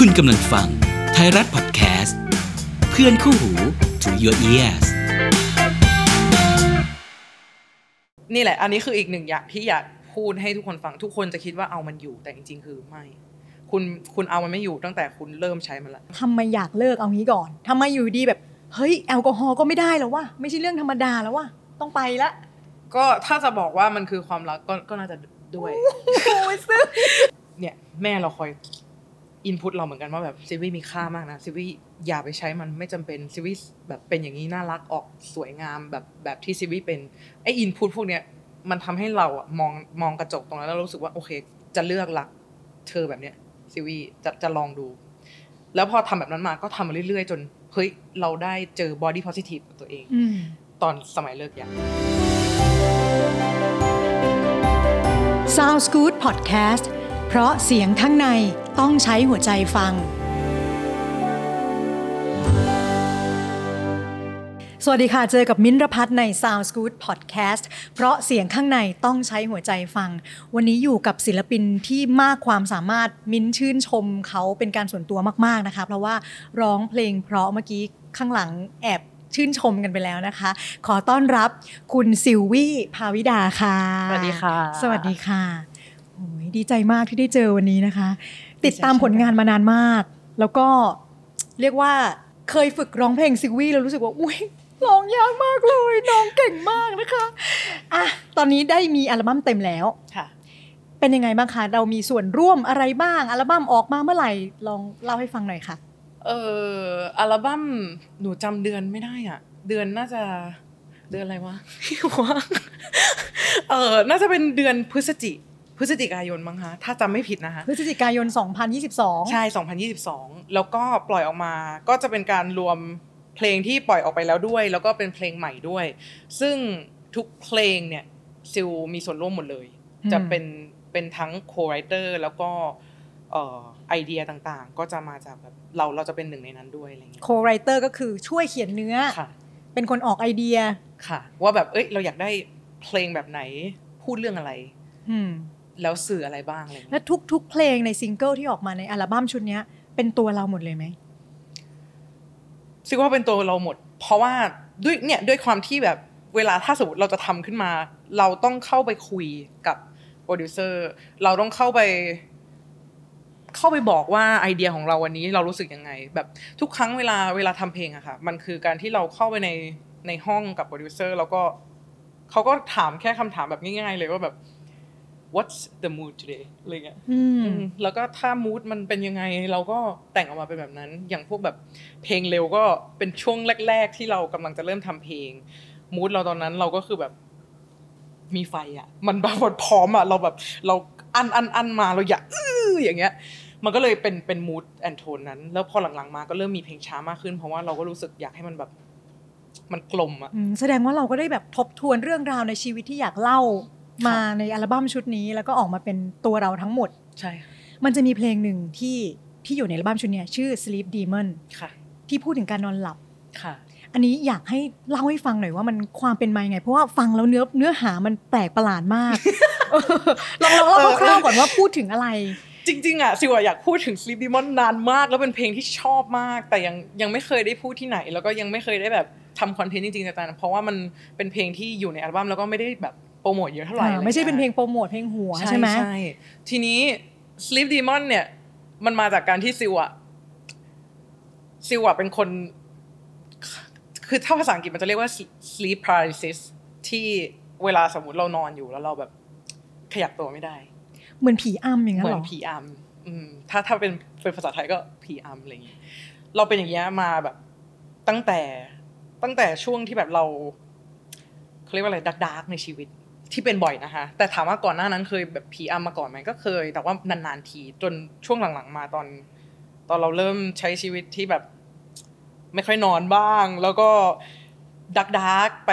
คุณกำลังฟังไทยรัฐพอดแคสต์ เพื่อนคู่หู to your ears นี่แหละ อันนี้คืออีกหนึ่งอย่างที่อยากพูดให้ทุกคนฟัง ทุกคนจะคิดว่าเอามันอยู่แต่จริงๆ คือไม่ คุณคุณเอามันไม่อยู่ตั้งแต่คุณเริ่มใช้มันละทำไมอยากเลิกเอางี้ก่อนทำไมอยู่ดีแบบเฮ้ยแอลกอฮอล์ก็ไม่ได้แล้ววะไม่ใช่เรื่องธรรมดาแล้ววะต้องไปละ ก็ถ้าจะบอกว่ามันคือความรักก็ก็น่าจะด้วย โอ้ยซึ่งเนี่ยแม่เราคอย input เราเหมือนกันว่าแบบซิวี่มีค่ามากนะซิวี่อย่าไปใช้มันไม่จำเป็นซิวี่แบบเป็นอย่างนี้น่ารักออกสวยงามแบบแบบที่ซิวี่เป็นไอ input พวกเนี้ยมันทำให้เราอะมองมองกระจกตรงนั้นแล้วรู้สึกว่าโอเค จะเลือกรักเธอแบบเนี้ยซิวี่จะจะลองดู แล้วพอทำแบบนั้นมาก็ทำมาเรื่อยๆ จนเฮ้ยเราได้เจอบอดี้ o s ซิทีฟกับตัวเองตอนสมัยเลิกยา Sounds Good Podcast เพราะเสียงข้างในต้องใช้หัวใจฟัง สวัสดีค่ะ เจอกับมิ้นท์รพัฒน์ใน Sounds Good Podcast เพราะเสียงข้างในต้องใช้หัวใจฟัง วันนี้อยู่กับศิลปินที่มากความสามารถมิ้นท์ชื่นชมเขาเป็นการส่วนตัวมาก ๆ นะคะ เพราะว่าร้องเพลงเพราะเมื่อกี้ข้างหลังแอบชื่นชมกันไปแล้วนะคะ ขอต้อนรับคุณซิลวี่ภาวิดาค่ะ สวัสดีค่ะ สวัสดีค่ะโอ้ย ดีใจมากที่ได้เจอวันนี้นะคะ ติดตามผลงานมานานมาก แล้วก็เรียกว่าเคยฝึกร้องเพลงซิลวี่แล้วรู้สึกว่าอุ้ยร้องยากมากเลยน้องเก่งมากนะคะอะตอนนี้ได้มีอัลบั้มเต็มแล้วค่ะ เป็นยังไงบ้างคะเรามีส่วนร่วมอะไรบ้าง อัลบั้มออกมาเมื่อไหร่ลองเล่าให้ฟังหน่อยค่ะ เอออัลบั้มหนูจำเดือนไม่ได้อะ เดือนน่าจะเดือนอะไรวะว่าเออน่าจะเป็นเดือนพฤศจิ พฤศจิกายนมั้งคะถ้าจำไม่ผิดนะคะพฤศจิกายน 2022 ใช่ 2022 แล้วก็ปล่อยออกมาก็จะเป็นการรวมเพลงที่ปล่อยออกไปแล้วด้วย แล้วก็เป็นเพลงใหม่ด้วย ซึ่งทุกเพลงเนี่ยซิลมีส่วนร่วมหมดเลยอืมจะเป็นเป็นทั้ง co-writer แล้วก็เอ่อไอเดียต่างๆ ก็จะมาจากแบบเราเราจะเป็นหนึ่งในนั้นด้วยอะไรอย่างเงี้ย co-writer ก็คือช่วยเขียนเนื้อค่ะเป็นคนออกไอเดียค่ะ ว่าแบบเอ้ยเราอยากได้เพลงแบบไหนพูดเรื่องอะไรอืม แล้วสื่ออะไรบ้างอะไรอย่างและเงี้ยทุกๆ เพลงในซิงเกิลที่ออกมาในอัลบั้มชุดเนี้ยเป็นตัวเราหมดเลยไหม ซิว่าเป็นตัวเราหมด เพราะว่าด้วยเนี่ยด้วยความที่แบบเวลาถ้าสมมติเราจะทำขึ้นมา เราต้องเข้าไปคุยกับโปรดิวเซอร์เราต้องเข้าไป เข้าไปบอกว่าไอเดียของเราวันนี้เรารู้สึกยังไง แบบทุกครั้งเวลาเวลาทำเพลงอะค่ะมันคือการที่เราเข้าไปในในห้องกับโปรดิวเซอร์แล้วก็เขาก็ถามแค่คำถามแบบง่ายๆเลยว่าแบบ what's the mood today อะไรเงี้ยอืมอืมแล้วก็ถ้า mood มันเป็นยังไงเราก็แต่งออกมาเป็นแบบนั้น อย่างพวกแบบเพลงเร็วก็เป็นช่วงแรก ๆ ที่เรากำลังจะเริ่มทำเพลงมูดเราตอนนั้นเราก็คือแบบมีไฟอะ มันแบบหมดพร้อมอะเราแบบเราอันอันอันมาเราอยากอื้ออย่างเงี้ย มันก็เลยเป็นเป็นมูดแอนโทนนั้น แล้วพอหลังๆมาก็เริ่มมีเพลงช้ามากขึ้น เพราะว่าเราก็รู้สึกอยากให้มันแบบมันกลมอะอืมแสดงว่าเราก็ได้แบบทบทวนเรื่องราวในชีวิตที่อยากเล่า มาในอัลบั้มชุดนี้แล้วก็ออกมาเป็นตัวเราทั้งหมด ใช่ค่ะมันจะมีเพลงหนึ่งที่ที่อยู่ในอัลบั้มชุดเนี้ยชื่อ Sleep Demon ค่ะ ที่พูดถึงการนอนหลับค่ะ อันนี้อยากให้เล่าให้ฟังหน่อยว่ามันความเป็นมายังไง เพราะว่าฟังแล้วเนื้อเนื้อหามันแปลกประหลาดมากเออลองลองเล่าคร่าวๆก่อนว่าพูดถึงอะไรจริงๆอะซิวอะอยากพูดถึง Sleep Demon นานมาก แล้วเป็นเพลงที่ชอบมาก แต่ยังยังไม่เคยได้พูดที่ไหน แล้วก็ยังไม่เคยได้แบบทำคอนเทนต์จริงๆแต่เพราะว่ามันเป็นเพลงที่อยู่ในอัลบั้มแล้วก็ไม่ได้แบบ โปรโมทเยอะเท่าไหร่อ่าไม่ใช่เป็นเพลงโปรโมทเพลงหัวใช่ไหมใช่ทีนี้ Sleep Demon เนี่ยมันมาจากการที่ซิวอะซิวอะเป็นคน คือถ้าภาษาอังกฤษมันจะเรียกว่า sleep paralysis ที่เวลาสมมติเรานอนอยู่แล้วเราแบบขยับตัวไม่ได้ เหมือนผีอำอย่างนั้นเหมืเหอรนอผีอำอืมถ้าถ้าเป็นเป็นภาษาไทยก็ผีอำอะไรอย่างงี้เราเป็นอย่างเงี้ยมาแบบตั้งแต่ตั้งแต่ช่วงที่แบบเราเขาเรียกว่าอะไร dark dark ในชีวิต ที่เป็นบ่อยนะคะแต่ถามว่าก่อนหน้านั้นเคยแบบผีอำมาก่อนไหมก็เคย แต่ว่านานๆทีจนช่วงหลังๆมาตอน ตอนเราเริ่มใช้ชีวิตที่แบบ ไม่ค่อยนอนบ้าง แล้วก็ dark dark ไป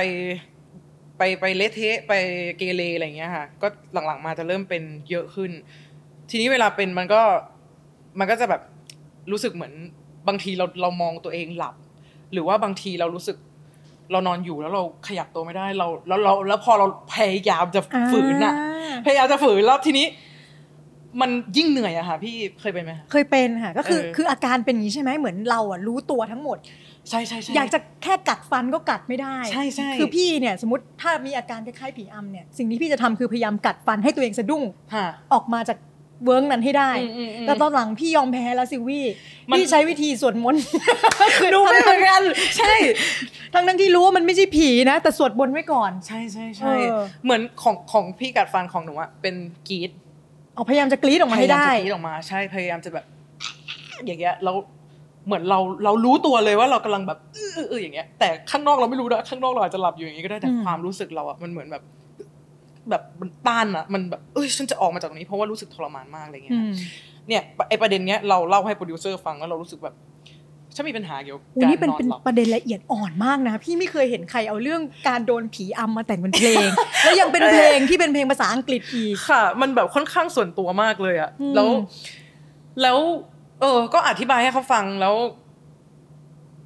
ไปไปเละเทะไปเกเรอะไรอย่างเงี้ยค่ะ ก็หลังๆมาจะเริ่มเป็นเยอะขึ้น ทีนี้เวลาเป็นมันก็มันก็จะแบบรู้สึกเหมือนบางทีเราเรามองตัวเองหลับ หรือว่าบางทีเรารู้สึก เรานอนอยู่แล้วเราขยับตัวไม่ได้เราแล้วเราแล้วพอเราพยายามจะฝืนอะอ่าพยายามจะฝืนแล้วทีนี้ มันยิ่งเหนื่อยอะค่ะ พี่เคยเป็นไหมคะเคยเป็นค่ะก็คือเออคืออาการเป็นอย่างนี้ใช่ไหมเหมือนเราอะรู้ตัวทั้งหมดใช่ใช่ใช่อยากจะแค่กัดฟันก็กัดไม่ได้ใช่ใช่คือพี่เนี่ย สมมติถ้ามีอาการคล้ายๆผีอำเนี่ยสิ่งที่พี่จะทำคือพยายามกัดฟันให้ตัวเองสะดุ้งค่ะออกมาจาก world นั้นให้ได้อืมอืมอืมแต่ตอนหลังพี่ยอมแพ้แล้วซิวี่มันพี่ใช้วิธีสวดมนต์ดูไม่เหมือนกันใช่ ทั้งทั้งๆที่รู้ว่ามันไม่ใช่ผีนะ แต่สวดมนต์ไว้ก่อน ใช่ใช่ใช่เออเหมือนของของพี่กัดฟันของหนูอะเป็นกรีดเอาพยายามจะกรีดออกมาให้ได้พยยจะกรีดออกมาใช่พยายามจะแบบ อย่างเงี้ยแล้วเหมือนเราเรารู้ตัวเลยว่าเรากำลังแบบเออเออเอออย่างเงี้ยแต่ข้างนอกเราไม่รู้นะข้างนอกเราอาจจะหลับอยู่อย่างงี้ก็ได้แต่อืมความรู้สึกเราอะมันเหมือนแบบ แบบมันต้านอะมันแบบเอ้ยฉันจะออกมาจากตรงนี้เพราะว่ารู้สึกทรมานมากอะไรเงี้ยอืมเนี่ยไอประเด็นเนี้ยเราเล่าให้โปรดิวเซอร์ฟังแล้วเรารู้สึกแบบฉันมีปัญหาเกี่ยวกับโอ้การนี่เป็นนอนเป็นหลับประเด็นละเอียดอ่อนมากนะ พี่ไม่เคยเห็นใครเอาเรื่องการโดนผีอำมาแต่งเป็นเพลง แล้วยังเป็นเพลงที่เป็นเพลงภาษาอังกฤษอีกค่ะ มันแบบค่อนข้างส่วนตัวมากเลยอะอืมแล้ว แล้ว เออ ก็อธิบายให้เขาฟังแล้ว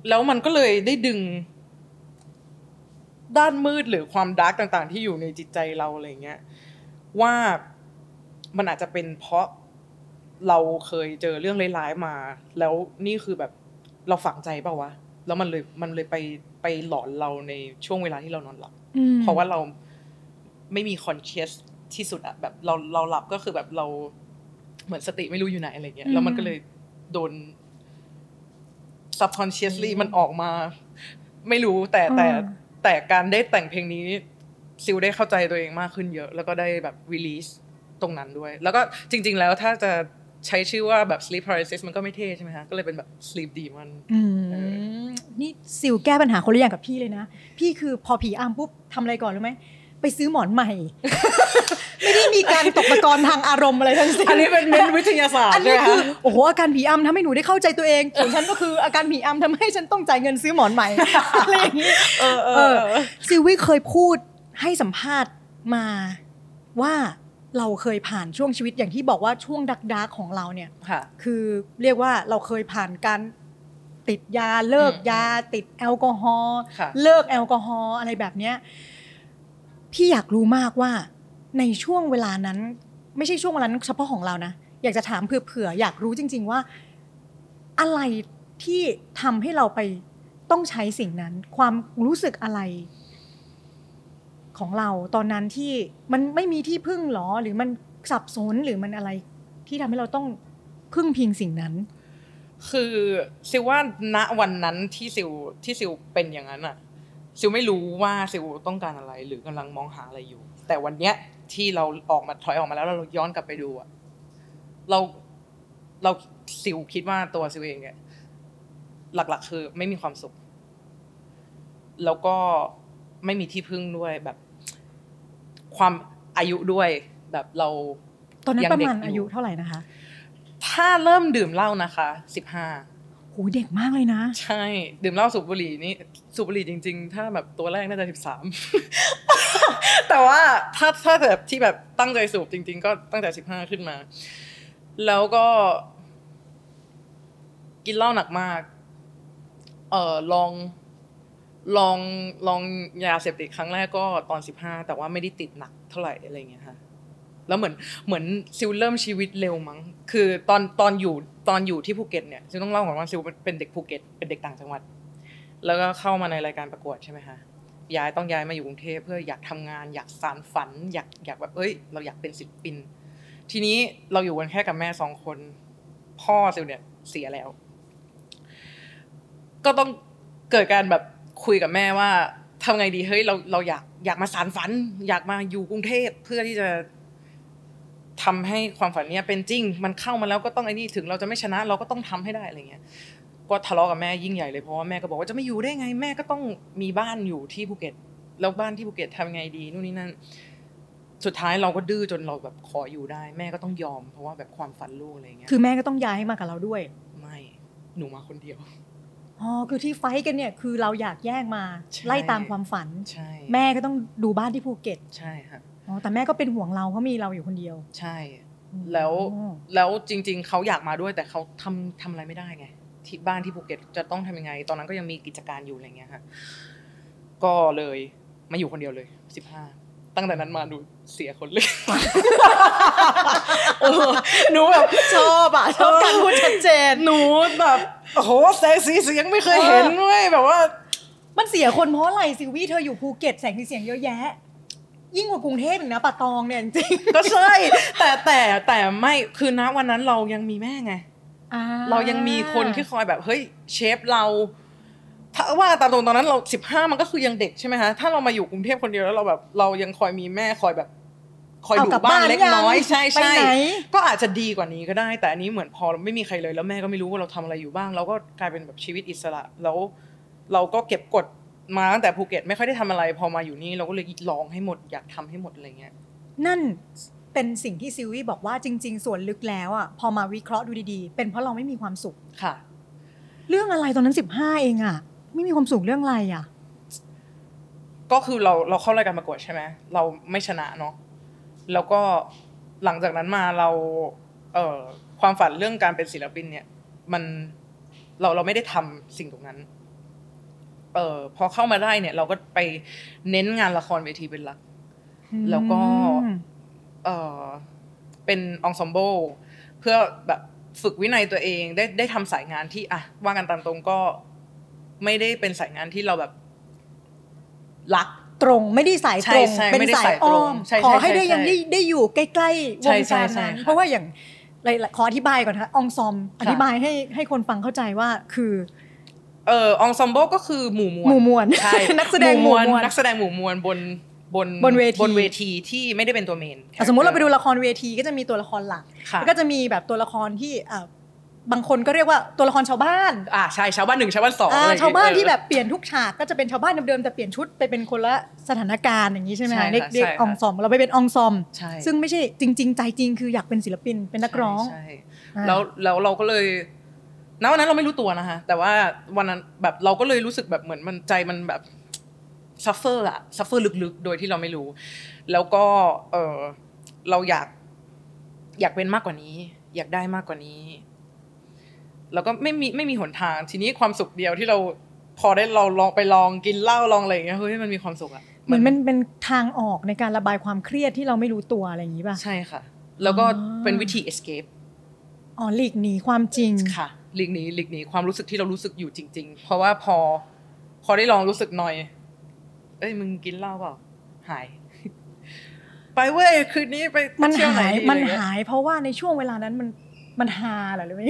แล้วมันก็เลยได้ดึง ด้านมืดหรือความดาร์กต่างๆ ที่อยู่ในจิตใจเราอะไรเงี้ยว่ามันอาจจะเป็นเพราะเราเคยเจอเรื่องร้ายๆมา แล้วนี่คือแบบเราฝังใจเปล่าวะแล้วมันเลยมันเลยไปไปหลอนเราในช่วงเวลาที่เรานอนหลับอืมเพราะว่าเราไม่มีคอนเชียสที่สุดอะแบบเราเราหลับก็คือแบบเราเหมือนสติไม่รู้อยู่ไหนอะไรเงี้ยอืมแล้วมันก็เลยโดน subconsciously มันออกมา ไม่รู้แต่แต่ แต่การได้แต่งเพลงนี้ซิลได้เข้าใจตัวเองมากขึ้นเยอะ แล้วก็ได้แบบรีลีสตรงนั้นด้วย แล้วก็จริง ๆ แล้วถ้าจะใช้ชื่อว่าแบบ sleep paralysis มันก็ไม่เท่ใช่ไหมคะก็เลยเป็นแบบ sleep demon อืเอมนี่ซิลแก้ปัญหาคนละอย่างกับพี่เลยนะ พี่คือพอผีอามปุ๊บทำอะไรก่อนรู้ไหมไปซื้อหมอนใหม่ ไม่ได้มีการตกตะกอนทางอารมณ์อะไรทั้งสิ้นอันนี้เป็นเน้นวิทยาศาสตอัร์นใช่นี้ไหมคือคะโอ้โหอาการผีอำทำให้หนูได้เข้าใจตัวเองส่วนฉันก็คืออาการผีอำทำให้ฉันต้องจ่ายเงินซื้อหมอนใหม่อะไรอย่างนี้เออเอเอออเออซิลวี่เคยพูดให้สัมภาษณ์มาว่าเราเคยผ่านช่วงชีวิตอย่างที่บอกว่าช่วงดักดักๆของเราเนี่ยค่ะคือเรียกว่าเราเคยผ่านการติดยาเลิกอืมยาติดแอลกอฮอล์ค่ะเลิกแอลกอฮอล์อะไรแบบเนี้ยพี่อยากรู้มากว่า ในช่วงเวลานั้น ไม่ใช่ช่วงเวลานั้นเฉพาะของเรานะ อยากจะถามเผื่อๆอยากรู้จริง ๆว่า อะไรที่ทำให้เราไปต้องใช้สิ่งนั้น ความรู้สึกอะไร ของเราตอนนั้นที่มันไม่มีที่พึ่งหรอ หรือมันสับสนหรือมันอะไร ที่ทำให้เราต้องพึ่งพิงสิ่งนั้น คือซิลว่าณวันนั้นที่ซิลที่ซิลเป็นอย่างนั้นอะซิลไม่รู้ว่าซิลต้องการอะไร หรือกำลังมองหาอะไรอยู่ แต่วันเนี้ย ที่เราออกมาถอยออกมาแล้วแล้วเราย้อนกลับไปดูอะเราเราซิลคิดว่าตัวซิลเองเนี่ยหลัก ๆ คือไม่มีความสุข แล้วก็ไม่มีที่พึ่งด้วยแบบ ความอายุด้วยแบบเราตอนนั้นงประเด็กมาณอายุเท่าไหร่นะคะ ถ้าเริ่มดื่มเหล้านะคะสิบห้าโหเด็กมากเลยนะ ใช่ ดื่มเหล้าสูบบุหรี่นี่สูบบุหรี่จริง ๆ ถ้าแบบตัวแรกน่าจะสิบสาม แต่ว่าถ้าถ้าแบบที่แบบตั้งใจสูบจริง ๆ ก็ตั้งแต่สิบห้าขึ้นมา แล้วก็ กินเหล้าหนักมาก เออลองลองลองยาเสพติดครั้งแรกก็ตอนสิบห้าแต่ว่าไม่ได้ติดหนักเท่าไหร่อะไรเงี้ยค่ะแล้วเหมือนเหมือนซิลเริ่มชีวิตเร็วมั้ง คือตอนตอนอยู่ตอนอยู่ที่ภูเก็ตเนี่ยซิลต้องเล่าก่อนว่าซิลเป็นเด็กภูเก็ตเป็นเด็กต่างจังหวัด แล้วก็เข้ามาในรายการประกวดใช่ไหมคะ ย้ายต้องย้ายมาอยู่กรุงเทพเพื่ออยากทำงาน อยากสานฝัน อยากอยากแบบเอ้ย เราอยากเป็นศิลปิน ทีนี้เราอยู่กันแค่กับแม่สองคน พ่อซิลเนี่ยเสียแล้ว ก็ต้องเกิดการแบบคุยกับแม่ว่าทำไงดีเฮ้ยเราเราอยากอยากมาสานฝัน อยากมาอยู่กรุงเทพเพื่อที่จะทำให้ความฝันเนี้ยเป็นจริง มันเข้ามาแล้วก็ต้องไอ้นี่ถึงเราจะไม่ชนะ เราก็ต้องทำให้ได้อะไรเงี้ย ก็ทะเลาะกับแม่ยิ่งใหญ่เลยเพราะว่าแม่ก็บอกว่าจะไม่อยู่ได้ไงแม่ก็ต้องมีบ้านอยู่ที่ภูเก็ตแล้วบ้านที่ภูเก็ตทำไงดีนู่นนี่นั่นสุดท้ายเราก็ดื้อจนเราแบบขออยู่ได้ แม่ก็ต้องยอม เพราะว่าแบบความฝันลูกอะไรเงี้ยคือแม่ก็ต้องย้ายมากับเราด้วย ไม่หนูมาคนเดียวอ๋อคือที่ไฟท์กันเนี่ยคือเราอยากแยกมาใช่ไล่ตามความฝันใช่แม่ก็ต้องดูบ้านที่ภูเก็ตใช่ค่ะอ๋อแต่แม่ก็เป็นห่วงเราเพราะมีเราอยู่คนเดียว ใช่ แล้วอ๋อแล้วจริง ๆเขาอยากมาด้วยแต่เขาทำทำอะไรไม่ได้ไง ที่บ้านที่ภูเก็ตจะต้องทำยังไง ตอนนั้นก็ยังมีกิจการอยู่อะไรเงี้ยค่ะก็เลยมาอยู่คนเดียวเลยสิบห้าตั้งแต่นั้นมาหนูเสียคนเลยเออหนูแบบชอบอะชอบการพูดชัดเจนหนูแบบโอ้โหแสงสีเสียงไม่เคยเห็นเว้ยแบบว่า มันเสียคนเพราะอะไรซิวี่เธออยู่ภูเก็ตแสงสีเสียงเยอะแยะ ยิ่งกว่ากรุงเทพอีกนะป่าตองเนี่ยจริงก็ใช่แต่แต่แต่ไม่คือณวันนั้นเรายังมีแม่ไงๆอ่ เรายังมีคนที่คอยแบบเฮ้ยเชฟเรา ถ้าว่าตามตรงตอนนั้นเราสิบห้ามันก็คือยังเด็กใช่ไหมฮะถ้าเรามาอยู่กรุงเทพคนเดียวแล้วเราแบบเรายังคอยมีแม่คอยแบบ คอยเอาดูกลับบ้าบ้านนเล็กยังน้อยใช่ไปใช่ไหนก็อาจจะดีกว่านี้ก็ได้ แต่อันนี้เหมือนพอเราไม่มีใครเลย แล้วแม่ก็ไม่รู้ว่าเราทำอะไรอยู่บ้าง เราก็กลายเป็นแบบชีวิตอิสระแล้วเราก็เก็บกดมาตั้งแต่ภูเก็ตไม่ค่อยได้ทำอะไร พอมาอยู่นี่เราก็เลยลองให้หมดอยากทำให้หมดอะไรเงี้ยนั่น เป็นสิ่งที่ซิวี่บอกว่าจริง ๆ ส่วนลึกแล้วอะพอมาวิเคราะห์ดูดีๆ เป็นเพราะเราไม่มีความสุขค่ะ เรื่องอะไรตอนนั้นสิบห้าเองอะ ไม่มีความสุขเรื่องอะไรอะ ก็คือเราเราเข้ารายการประกวดใช่ไหมเราไม่ชนะเนาะแล้วก็หลังจากนั้นมาเรา เอ่อความฝันเรื่องการเป็นศิลปินเนี่ย มันเราเราไม่ได้ทำสิ่งตรงนั้น เอ่อพอเข้ามาได้เนี่ย เราก็ไปเน้นงานละครเวทีเป็นหลัก แล้วก็อืม เอ่อเป็นองซอมโบเพื่อแบบฝึกวินัยตัวเองได้ได้ทำสายงานที่อะว่ากันตามตรงก็ไม่ได้เป็นสายงานที่เราแบบรัก ตรงไม่ได้สายตรงใช่ใช่เป็นไม่ได้สายสายตอ้รองมใช่ขอใช่ให้ได้ใช่ยังได้ได้อยู่ใกล้ๆวใช่งใช่การใช่นั้นค่ะเพราะว่าอย่างหลายๆขออธิบายก่อนนะคะอองซอมอธิบายให้ให้คนฟังเข้าใจว่าคือ เออองซอมโบก็คือหมู่มวลหมู่มวลใช่ นักแสดงหมู่มวล นักแสดงหมู่มวลบน บนบนเวทีบนเวทีที่ไม่ได้เป็นตัวเมนอะสมมุติเราไปดูละครเวทีก็จะมีตัวละครหลักค่ะแล้วก็จะมีแบบตัวละครที่อะบางคนก็เรียกว่าตัวละครชาวบ้านอ่าใช่ชาวบ้านหนึ่งชาวบ้านสองอ่าอะไรอย่งชาวงี้บ้านเออที่แบบเปลี่ยนทุกฉากก็จะเป็นชาวบ้านเดิมๆแต่เปลี่ยนชุดไปเป็นคนละสถานการณ์อย่างนี้ใช่ไหมใช่คะค่ะเรียกเรียกใช่ค่ะอองซอมเราไปเป็นอองซอมใช่ซึ่งไม่ใช่จริง ๆ ใจจริงคืออยากเป็นศิลปินเป็นนักร้องใช่อ่าแล้วแล้วเราก็เลยณวันนั้นเราไม่รู้ตัวนะคะแต่ว่าวันนั้นแบบเราก็เลยรู้สึกแบบเหมือนมันใจมันแบบ suffer อะ suffer ลึกๆ โดยที่เราไม่รู้ แล้วก็เออเราอยากอยากเป็นมากกว่านี้ อยากได้มากกว่านี้ แล้วก็ไม่มีไม่มีหนทาง ทีนี้ความสุขเดียวที่เราพอได้เราลองไปลองกินเหล้าลองอะไรอย่างเงี้ยเฮ้ยมันมีความสุขอะเหมือนมันเป็นทางออกในการระบายความเครียดที่เราไม่รู้ตัวอะไรอย่างนี้ป่ะใช่ค่ะ แล้วก็อ๋อเป็นวิธี escape อ๋อหลีกหนีความจริงค่ะหลีกหนีหลีกหนีความรู้สึกที่เรารู้สึกอยู่จริง ๆ เพราะว่าพอพอได้ลองรู้สึกหน่อย เอ้ยมึงกินเหล้าเปล่าหาย ไปเว้ยคืนนี้ไปมันเที่ยวไหนหายดีมันอะไรเงี้หายเพราะว่าในช่วงเวลานั้นมันมันฮาเหรอหรือไม่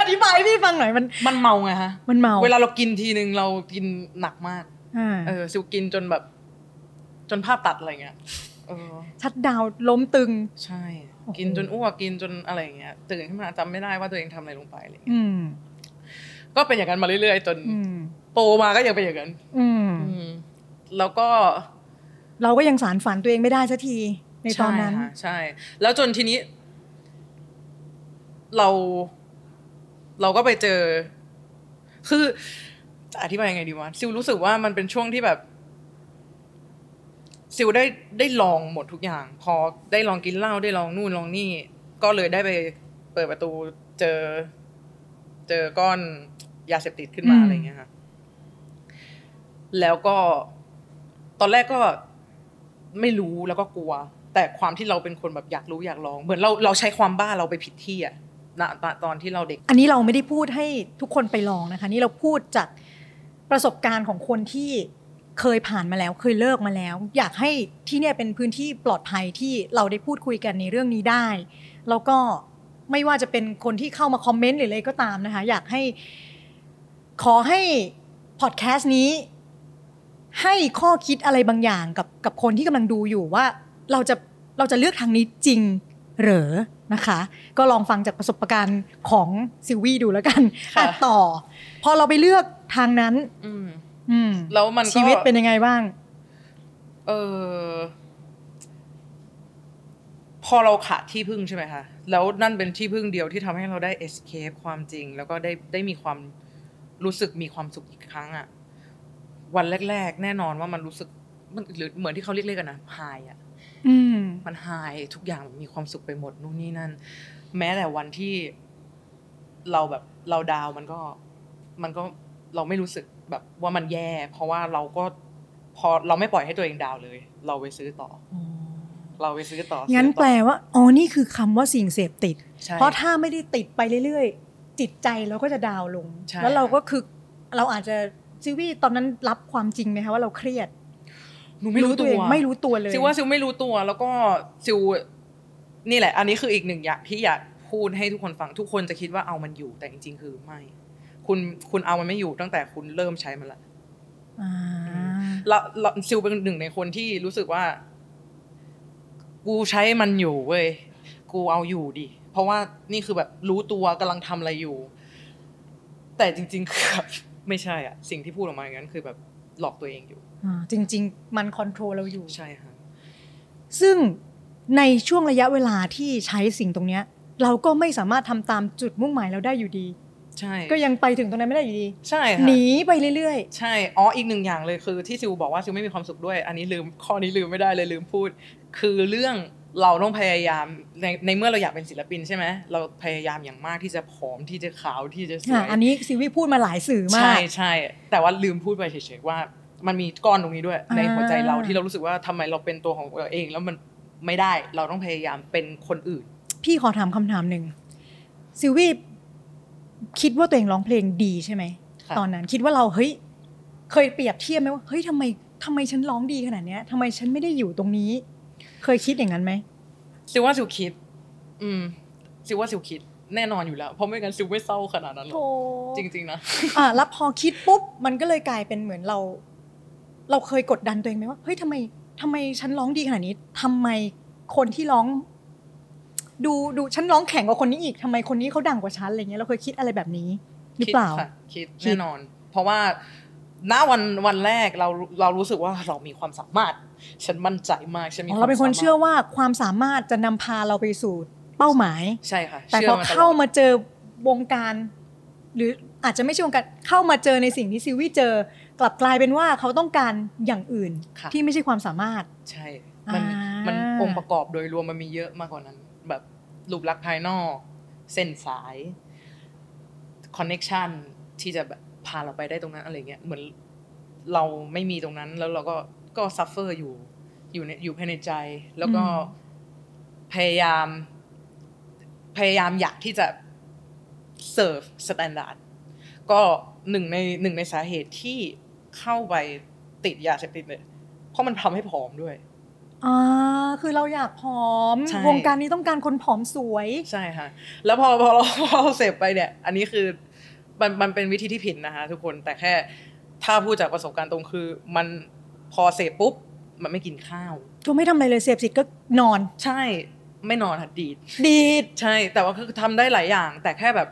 อธิบายให้พี่ฟังหน่อยมันมันเมาไงฮะ มันเมาเวลาเรากินทีนึงเรากินหนักมาก อ่าเออซิวกินจนแบบ จนภาพตัดอะไรเงี้ย เออ ชัดดาวน์ล้มตึง ใช่ โอ้โห กินจนอ้วกกินจนอะไรเงี้ย ตื่นขึ้นมาจำไม่ได้ว่าตัวเองทำอะไรลงไปอะไรเงี้ยอืมก็เป็นอย่างนั้นมาเรื่อยๆ จน อืม โตมาก็ยังเป็นอย่างนั้นอืมอืมแล้วก็ เราก็ยังสารฝันตัวเองไม่ได้สักทีในตอนนั้นใช่ค่ะใช่ แล้วจนทีนี้ เรา เราก็ไปเจอ คือจะอธิบายยังไงดีวะซิลรู้สึกว่ามันเป็นช่วงที่แบบซิลได้ได้ลองหมดทุกอย่าง พอได้ลองกินเหล้าได้ลองนู่นลองนี่ ก็เลยได้ไปเปิดประตูเจอ เจอก้อนยาเสพติดขึ้นมาอืมอะไรเงี้ยค่ะ แล้วก็ตอนแรกก็ไม่รู้แล้วก็กลัว แต่ความที่เราเป็นคนแบบอยากรู้อยากลอง เหมือนเราเราใช้ความบ้าเราไปผิดที่อะณตอนตอนที่เราเด็ก อันนี้เราไม่ได้พูดให้ทุกคนไปลองนะคะ นี่เราพูดจากประสบการณ์ของคนที่เคยผ่านมาแล้วเคยเลิกมาแล้ว อยากให้ที่เนี่ยเป็นพื้นที่ปลอดภัยที่เราได้พูดคุยกันในเรื่องนี้ได้ แล้วก็ไม่ว่าจะเป็นคนที่เข้ามาคอมเมนต์หรืออะไรก็ตามนะคะ อยากให้ขอให้พอดแคสต์นี้ ให้ข้อคิดอะไรบางอย่างกับกับคนที่กำลังดูอยู่ว่าเราจะเราจะเลือกทางนี้จริงเหรอนะคะ ก็ลองฟังจากประสบการณ์ของซิลวี่ดูแล้วกันค่ะอะต่อ พอเราไปเลือกทางนั้น อืมอืมแล้วมันก็ชีวิตเป็นยังไงบ้าง เออพอเราขาดที่พึ่งใช่ไหมคะ แล้วนั่นเป็นที่พึ่งเดียวที่ทำให้เราได้ escape ความจริง แล้วก็ได้ได้มีความรู้สึกมีความสุขอีกครั้งอะ วันแรก ๆ แน่นอนว่ามันรู้สึกมันหรือเหมือนที่เขาเรียกๆกันนะหายอะอืมมันหายทุกอย่างมีความสุขไปหมดนู่นนี่นั่น แม้แต่วันที่เราแบบเราดาวน์มันก็มันก็เราไม่รู้สึกแบบว่ามันแย่ เพราะว่าเราก็พอเราไม่ปล่อยให้ตัวเองดาวน์เลย เราไปซื้อต่อเราไปซื้อต่อ งั้นซื้อแปลต่อว่าอ๋อนี่คือคำว่าสิ่งเสพติดใช่เพราะถ้าไม่ได้ติดไปเรื่อยๆ จิตใจเราก็จะดาวน์ลงใช่แล้วเราก็คือเราอาจจะ ซิวี่ตอนนั้นรับความจริงไหมคะว่าเราเครียดหนูไม่รู้ตัตัวเองไม่รู้ตัวเลยซิวว่าซิวไม่รู้ตัว แล้วก็ซิวนี่แหละ อันนี้คืออีกหนึ่งอย่างที่อยากพูดให้ทุกคนฟังทุกคนจะคิดว่าเอามันอยู่ แต่จริง ๆ คือไม่ คุณคุณเอามันไม่อยู่ตั้งแต่คุณเริ่มใช้มันละอ่าแล้วแล้วซิลเป็นหนึ่งในคนที่รู้สึกว่า กูใช้มันอยู่เว้ยกูเอาอยู่ดิเพราะว่านี่คือแบบรู้ตัวกำลังทำอะไรอยู่ แต่จริง ๆ คือแบบ ไม่ใช่อะสิ่งที่พูดออกมาอย่างนั้นคือแบบหลอกตัวเองอยู่อ่าจริง ๆ มันคอนโทรลเราอยู่ใช่ค่ะซึ่งในช่วงระยะเวลาที่ใช้สิ่งตรงเนี้ย เราก็ไม่สามารถทำตามจุดมุ่งหมายเราได้อยู่ดี ใช่ ก็ยังไปถึงตรงนั้นไม่ได้อยู่ดี ใช่ค่ะหนีไปเรื่อยใช่ อ๋ออีกหนึ่งอย่างเลยคือที่ซิวบอกว่าซิวไม่มีความสุขด้วย อันนี้ลืมข้อนี้ลืมไม่ได้เลยลืมพูด คือเรื่อง เราต้องพยายามในในเมื่อเราอยากเป็นศิลปินใช่ไหมเราพยายามอย่างมากที่จะผอมที่จะขาวที่จะสๆอะวยอันนี้ซิวี่พูดมาหลายสื่อมาใช่กใช่แต่ว่าลืมพูดไปเฉยๆว่า มันมีก้อนตรงนี้ด้วยอ่าในหัวใจเราที่เรารู้สึกว่าทำไมเราเป็นตัวของเราเอง แล้วมันไม่ได้เราต้องพยายามเป็นคนอื่น พี่ขอถามคำถามหนึ่งซิวี่คิดว่าตัวเองร้องเพลงดีใช่ไหมค่ะตอนนั้นคิดว่าเราเฮ้ยเคยเปรียบเทียบไหมว่าเฮ้ยทำไมทำไมฉันร้องดีขนาดเนี้ยทำไมฉันไม่ได้อยู่ตรงนี้ เคยคิดอย่างนั้นไหมซิวว่าซิวคิด อืมซิวว่าซิวคิดแน่นอนอยู่แล้ว เพราะไม่งั้นซิวไม่เศร้าขนาดนั้นหรอกจริง ๆ นะอะแล้วพอคิดปุ๊บมันก็เลยกลายเป็นเหมือนเรา เราเคยกดดันตัวเองไหมว่าเฮ้ยทำไมทำไมฉันร้องดีขนาดนี้ทำไมคนที่ร้อง ดูดูฉันร้องแข่งกว่าคนนี้อีกทำไมคนนี้เขาดังกว่าฉันอะไรเงี้ยเราเคยคิดอะไรแบบนี้หรือเปล่าคิดค่ะคิดคิดแน่นอน เพราะว่าณวันวันแรกเราเรารู้สึกว่าเรามีความสามารถ ฉันมั่นใจมากฉันมีอ๋อวเราเป็นคนสมรถเชื่อว่าความสามารถจะนำพาเราไปสู่เป้าหมายใช่ค่ะแต่ชื่พอตลดเข้ามาเจอวงการ หรืออาจจะไม่ใช่วงการเข้ามาเจอในสิ่งที่ซิวี่เจอ กลับกลายเป็นว่าเขาต้องการอย่างอื่นค่ะที่ไม่ใช่ความสามารถใช่มันอ่ามัมันองค์ประกอบโดยรวมมันมีเยอะมากกว่านั้น แบบรูปลักษณ์ภายนอก เส้นสาย connection ที่จะแบบพาเราไปได้ตรงนั้นอะไรเงี้ยเหมือนเราไม่มีตรงนั้นแล้วเราก็ ก็ suffer อยู่อยู่ในอยู่ภายในใจ แล้วก็อืมพยายาม พยายามอยากที่จะ serve standard ก็หนึ่งในหนึ่งในสาเหตุที่เข้าไปติดยาเสพติดเลยเพราะมันทำให้ผอมด้วยอ่าคือเราอยากผอมใช่วงการนี้ต้องการคนผอมสวยใช่ค่ะแล้วพอพอเราพอเราเสพไปเนี่ย อันนี้คือมันมันเป็นวิธีที่ผิดนะคะทุกคนแต่แค่ถ้าพูดจากประสบการณ์ตรงคือมัน พอเสพปุ๊บมันไม่กินข้าว ก็ไม่ทำอะไรเลยเสพสิทธิ์ก็นอน ใช่ไม่นอนค่ะดีด ดีด ใช่ แต่ว่าคือทำได้หลายอย่าง แต่แค่แบบ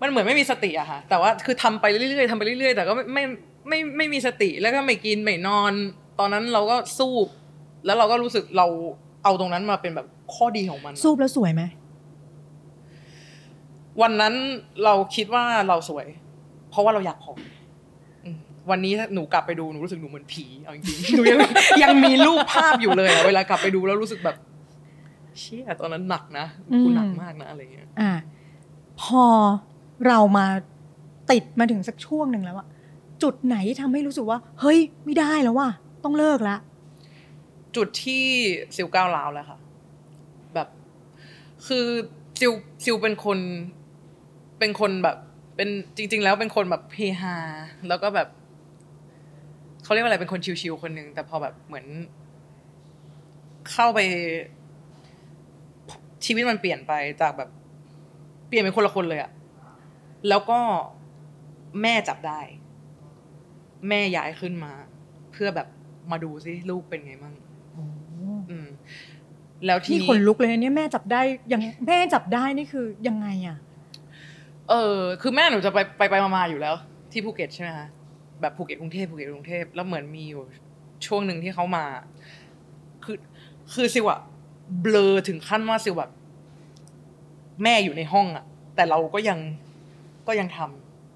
มันเหมือนไม่มีสติอะค่ะ แต่ว่าคือทำไปเรื่อยๆทำไปเรื่อยๆ แต่ก็ไม่ไม่ไม่ไม่มีสติแล้วก็ไม่กินไม่นอน ตอนนั้นเราก็สู้ แล้วเราก็รู้สึกเราเอาตรงนั้นมาเป็นแบบข้อดีของมัน สูบแล้วสวยไหมวันนั้นเราคิดว่าเราสวย เพราะว่าเราอยากผอมอืม วันนี้ถ้าหนูกลับไปดูหนูรู้สึกหนูเหมือนผีเอาจริงๆหนูยังยังมีรูปภาพอยู่เลยอะเวลากลับไปดูแล้วรู้สึกแบบ เชี่ยตอนนั้นหนักนะกูหนักมากนะอะไรเงี้ยอ่า พอเรามาติดมาถึงสักช่วงหนึ่งแล้วอะจุดไหนที่ทำให้รู้สึกว่า เฮ้ย ไม่ได้แล้วว่ะต้องเลิกละจุดที่ซิลก้าวร้าวแล้วค่ะ แบบ คือซิลซิลเป็นคน เป็นคนแบบ เป็นจริง ๆ แล้วเป็นคนแบบเฮฮาแล้วก็แบบ เขาเรียกว่าอะไรเป็นคนชิวๆคนหนึ่งแต่พอแบบเหมือน เข้าไป ชีวิตมันเปลี่ยนไปจากแบบ เปลี่ยนเป็นคนละคนเลยอะแล้วก็แม่จับได้ แม่ย้ายขึ้นมา เพื่อแบบมาดูซิลูกเป็นไงมั่งอืม แล้วทีนี้นี่ขนลุกเลยนะเนี่ยแม่จับได้ยังแม่จับได้นี่คือยังไงอะเออ คือแม่หนูจะไปไปไปมาๆอยู่แล้ว ที่ภูเก็ตใช่ไหมคะ แบบภูเก็ตกรุงเทพภูเก็ตกรุงเทพแล้วเหมือนมีอยู่ช่วงหนึ่งที่เขามา คือคือซิวอะเบลอถึงขั้นว่าซิวแบบแม่อยู่ในห้องอะแต่เราก็ยังก็ยังท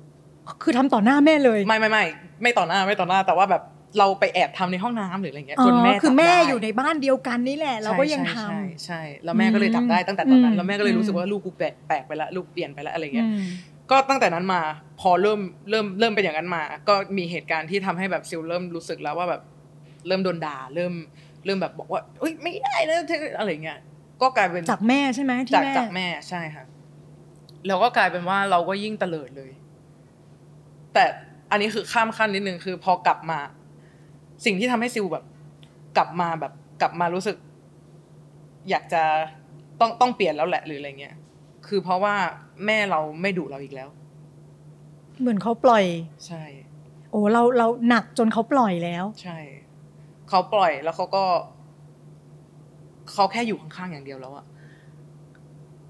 ำคือทำต่อหน้าแม่เลยไม่ไม่ไม่ไม่ต่อหน้าไม่ต่อหน้า แต่ว่าแบบเราไปแอบทำในห้องน้ำหรืออะไรเงี้ยอ๋จนแม่อคือจับแม่ได้อยู่ในบ้านเดียวกันนี่แหละ เราก็ยังทใช่ใช่ใช่แล้วแม่ก็เลยจับได้ตั้งแต่ตอนนั้นอืมแล้วแม่ก็เลยรู้สึกอืมว่าลูกกูแปลกแปลกไปละลูกเปลี่ยนไปละอะไรำเงี้ยอืม ก็ตั้งแต่นั้นมาพอเริ่มเริ่มเริ่มเป็นอย่างนั้นมา ก็มีเหตุการณ์ที่ทำให้แบบซิลเริ่มรู้สึกแล้วว่าแบบเริ่มโดนด่าเริ่มเริ่มแบบบอกว่าเอ้ยไม่ได้นะอะไรเงี้ยก็กลายเป็นจากแม่ใช่ไหมที่จากแม่จากแม่ใช่ค่ะแล้วก็กลายเป็นว่าเราก็ยิ่งเตลิดเลย แต่อันนี้คือข้ามขั้นนิดนึงคือ พอกลับมา สิ่งที่ทำให้ซิลแบบ กลับมาแบบ กลับมารู้สึก อยากจะต้องต้องเปลี่ยนแล้วแหละหรืออะไรเงี้ย คือเพราะว่าแม่เราไม่ดุเราอีกแล้ว เหมือนเขาปล่อย ใช่ โอ้เราเราหนักจนเขาปล่อยแล้ว ใช่ เขาปล่อยแล้วเขาก็ เขาแค่อยู่ข้างๆอย่างเดียวแล้วอะ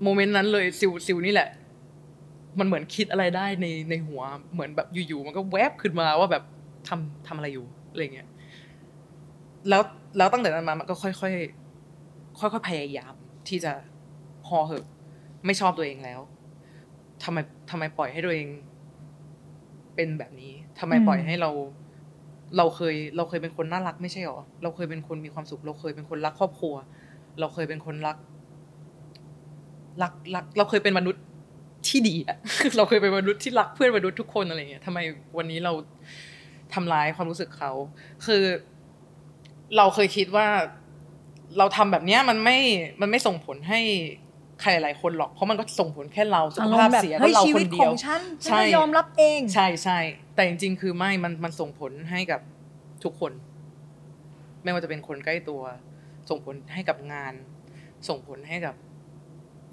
โมเมนต์นั้นเลยซิวซิวนี่แหละ มันเหมือนคิดอะไรได้ในในหัว เหมือนแบบอยู่ๆมันก็แวบขึ้นมาว่าแบบทำทำอะไรอยู่อะไรเงี้ยแล้วแล้วตั้งแต่นั้นมามันก็ค่อยๆค่อยๆพยายามที่จะพอเหอะ ไม่ชอบตัวเองแล้วทำไมทำไมปล่อยให้ตัวเอง เป็นแบบนี้ทำไมอืมปล่อยให้เรา เราเคย เราเคยเป็นคนน่ารักไม่ใช่หรอเราเคยเป็นคนมีความสุข เราเคยเป็นคนรักครอบครัว เราเคยเป็นคนรักรักรัก เราเคยเป็นมนุษย์ที่ดีอะเราเคยเป็นมนุษย์ที่รักเพื่อนมนุษย์ทุกคนอะไรเงี้ยทำไมวันนี้เราทำร้ายความรู้สึกเขา คือ เราเคยคิดว่า เราทำแบบเนี้ยมันไม่มันไม่ส่งผลให้ ใครหลายคนหรอกเพราะมันก็ส่งผลแค่เราสุอาขรมภาพณ์แบบเสียก็เฮ้ยเราชีควิตนเดีขยอวงฉันใช่ฉันจะยอมรับเอง ใช่ใช่แต่จริง ๆ คือไม่มันมันส่งผลให้กับทุกคน ไม่ว่าจะเป็นคนใกล้ตัว ส่งผลให้กับงาน ส่งผลให้กับ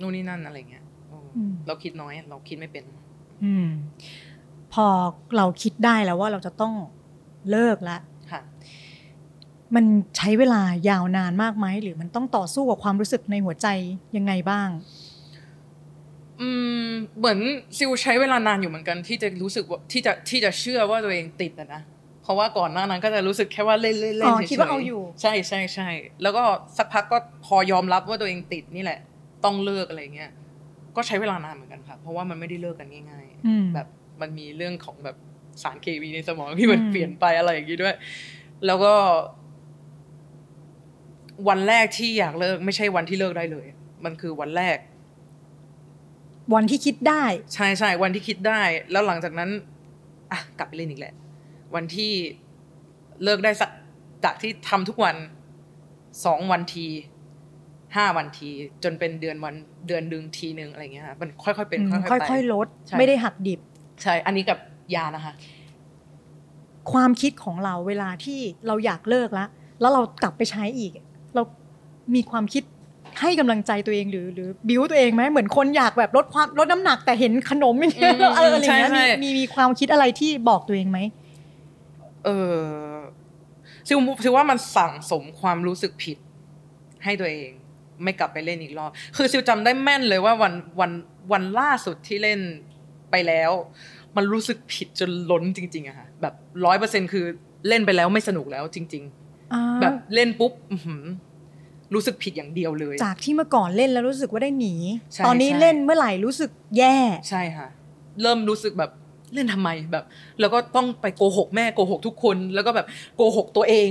นู่นนี่นั่นอะไรเงี้ยอืมอืมเราคิดน้อย เราคิดไม่เป็น อืม พอเราคิดได้แล้วว่าเราจะต้องเลิกละค่ะ มันใช้เวลายาวนานมากไหมหรือมันต้องต่อสู้กับความรู้สึกในหัวใจยังไงบ้าง อืมเหมือนซิลใช้เวลานานอยู่เหมือนกัน ที่จะรู้สึกว่าที่จะที่จะเชื่อว่าตัวเองติดอะนะเพราะว่าก่อนหน้านั้นก็จะรู้สึกแค่ว่าเล่นเล่นเล่อ๋นอเฉยๆคิดว่าเอาอยู่ ใช่ใช่ใช่แล้วก็สักพักก็พอยอมรับว่าตัวเองติดนี่แหละ ต้องเลิกอะไรเงี้ยก็ใช้เวลานานเหมือนกันค่ะเพราะว่ามันไม่ได้เลิกกันง่ายอืมๆแบบมันมีเรื่องของแบบสารเคมีในสมองที่มันอืมเปลี่ยนไปอะไรอย่างงี้ด้วย แล้วก็ วันแรกที่อยากเลิก ไม่ใช่วันที่เลิกได้เลย มันคือวันแรก วันที่คิดได้ ใช่ใช่วันที่คิดได้ แล้วหลังจากนั้นอะกลับไปเล่นอีกแหละ วันที่เลิกได้สักจากที่ทำทุกวันสองวันทีห้าวันที จนเป็นเดือนวันเดือนดึงทีหนึ่งอะไรเงี้ยค่ะมันค่อยๆเป็นอืมค่อยๆไปค่อยๆลดใช่ไม่ได้หักดิบ ใช่ อันนี้กับยานะคะ ความคิดของเราเวลาที่เราอยากเลิกแล้วแล้วเรากลับไปใช้อีกเรา มีความคิดให้กำลังใจตัวเองหรือหรือบิวตัวเองไหมเหมือนคนอยากแบบลดความลดน้ำหนักแต่เห็นขนมอย่างเงี้ยอืมแล้วเอออะไรอย่างเงี้ยใช่มีใช่มีมีความคิดอะไรที่บอกตัวเองไหมเออซิลซิลว่ามันสั่งสมความรู้สึกผิด ให้ตัวเอง ไม่กลับไปเล่นอีกรอบคือซิลจำได้แม่นเลยว่าวันวันวันล่าสุดที่เล่นไปแล้ว มันรู้สึกผิดจนล้นจริง ๆอะค่ะแบบร้อยเปอร์เซ็นคือเล่นไปแล้วไม่สนุกแล้วจริงอ่าๆแบบเล่นปุ๊บอื้อหือ รู้สึกผิดอย่างเดียวเลย จากที่เมื่อก่อนเล่นแล้วรู้สึกว่าได้หนีใช่ตอนนี้ใช่เล่นเมื่อไหร่รู้สึกแย่ ใช่ค่ะ เริ่มรู้สึกแบบเล่นทำไมแบบ แล้วก็ต้องไปโกหกแม่โกหกทุกคน แล้วก็แบบโกหกตัวเอง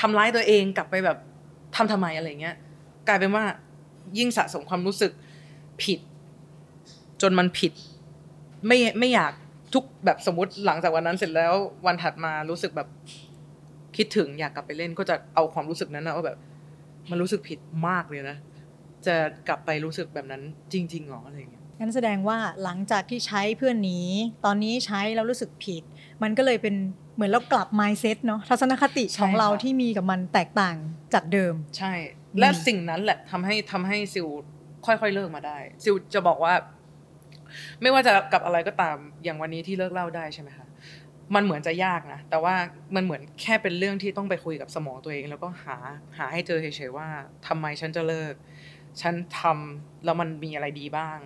ทำร้ายตัวเองกลับไปแบบทำทำไมอะไรเงี้ย กลายเป็นว่ายิ่งสะสมความรู้สึกผิด จนมันผิด ไม่ไม่อยากทุกแบบสมมติหลังจากวันนั้นเสร็จแล้ววันถัดมารู้สึกแบบคิดถึงอยากกลับไปเล่นก็จะเอาความรู้สึกนั้นนะว่าแบบ มันรู้สึกผิดมากเลยนะ จะกลับไปรู้สึกแบบนั้นจริงๆหรออะไรเงี้ยงั้นแสดงว่าหลังจากที่ใช้เพื่อนหนี้ ตอนนี้ใช้แล้วรู้สึกผิด มันก็เลยเป็นเหมือนเรากลับ mindset เนาะทัศนคติใช่ของเราค่ะที่มีกับมันแตกต่างจากเดิม ใช่ และสิ่งนั้นแหละทำให้ทำให้ซิลค่อยๆเลิกมาได้ซิลจะบอกว่า ไม่ว่าจะกับอะไรก็ตามอย่างวันนี้ที่เลิกเล่าได้ใช่ไหมคะ มันเหมือนจะยากนะ แต่ว่ามันเหมือนแค่เป็นเรื่องที่ต้องไปคุยกับสมองตัวเอง แล้วก็หาหาให้เจอเฉยๆว่าทำไมฉันจะเลิก ฉันทำแล้วมันมีอะไรดีบ้าง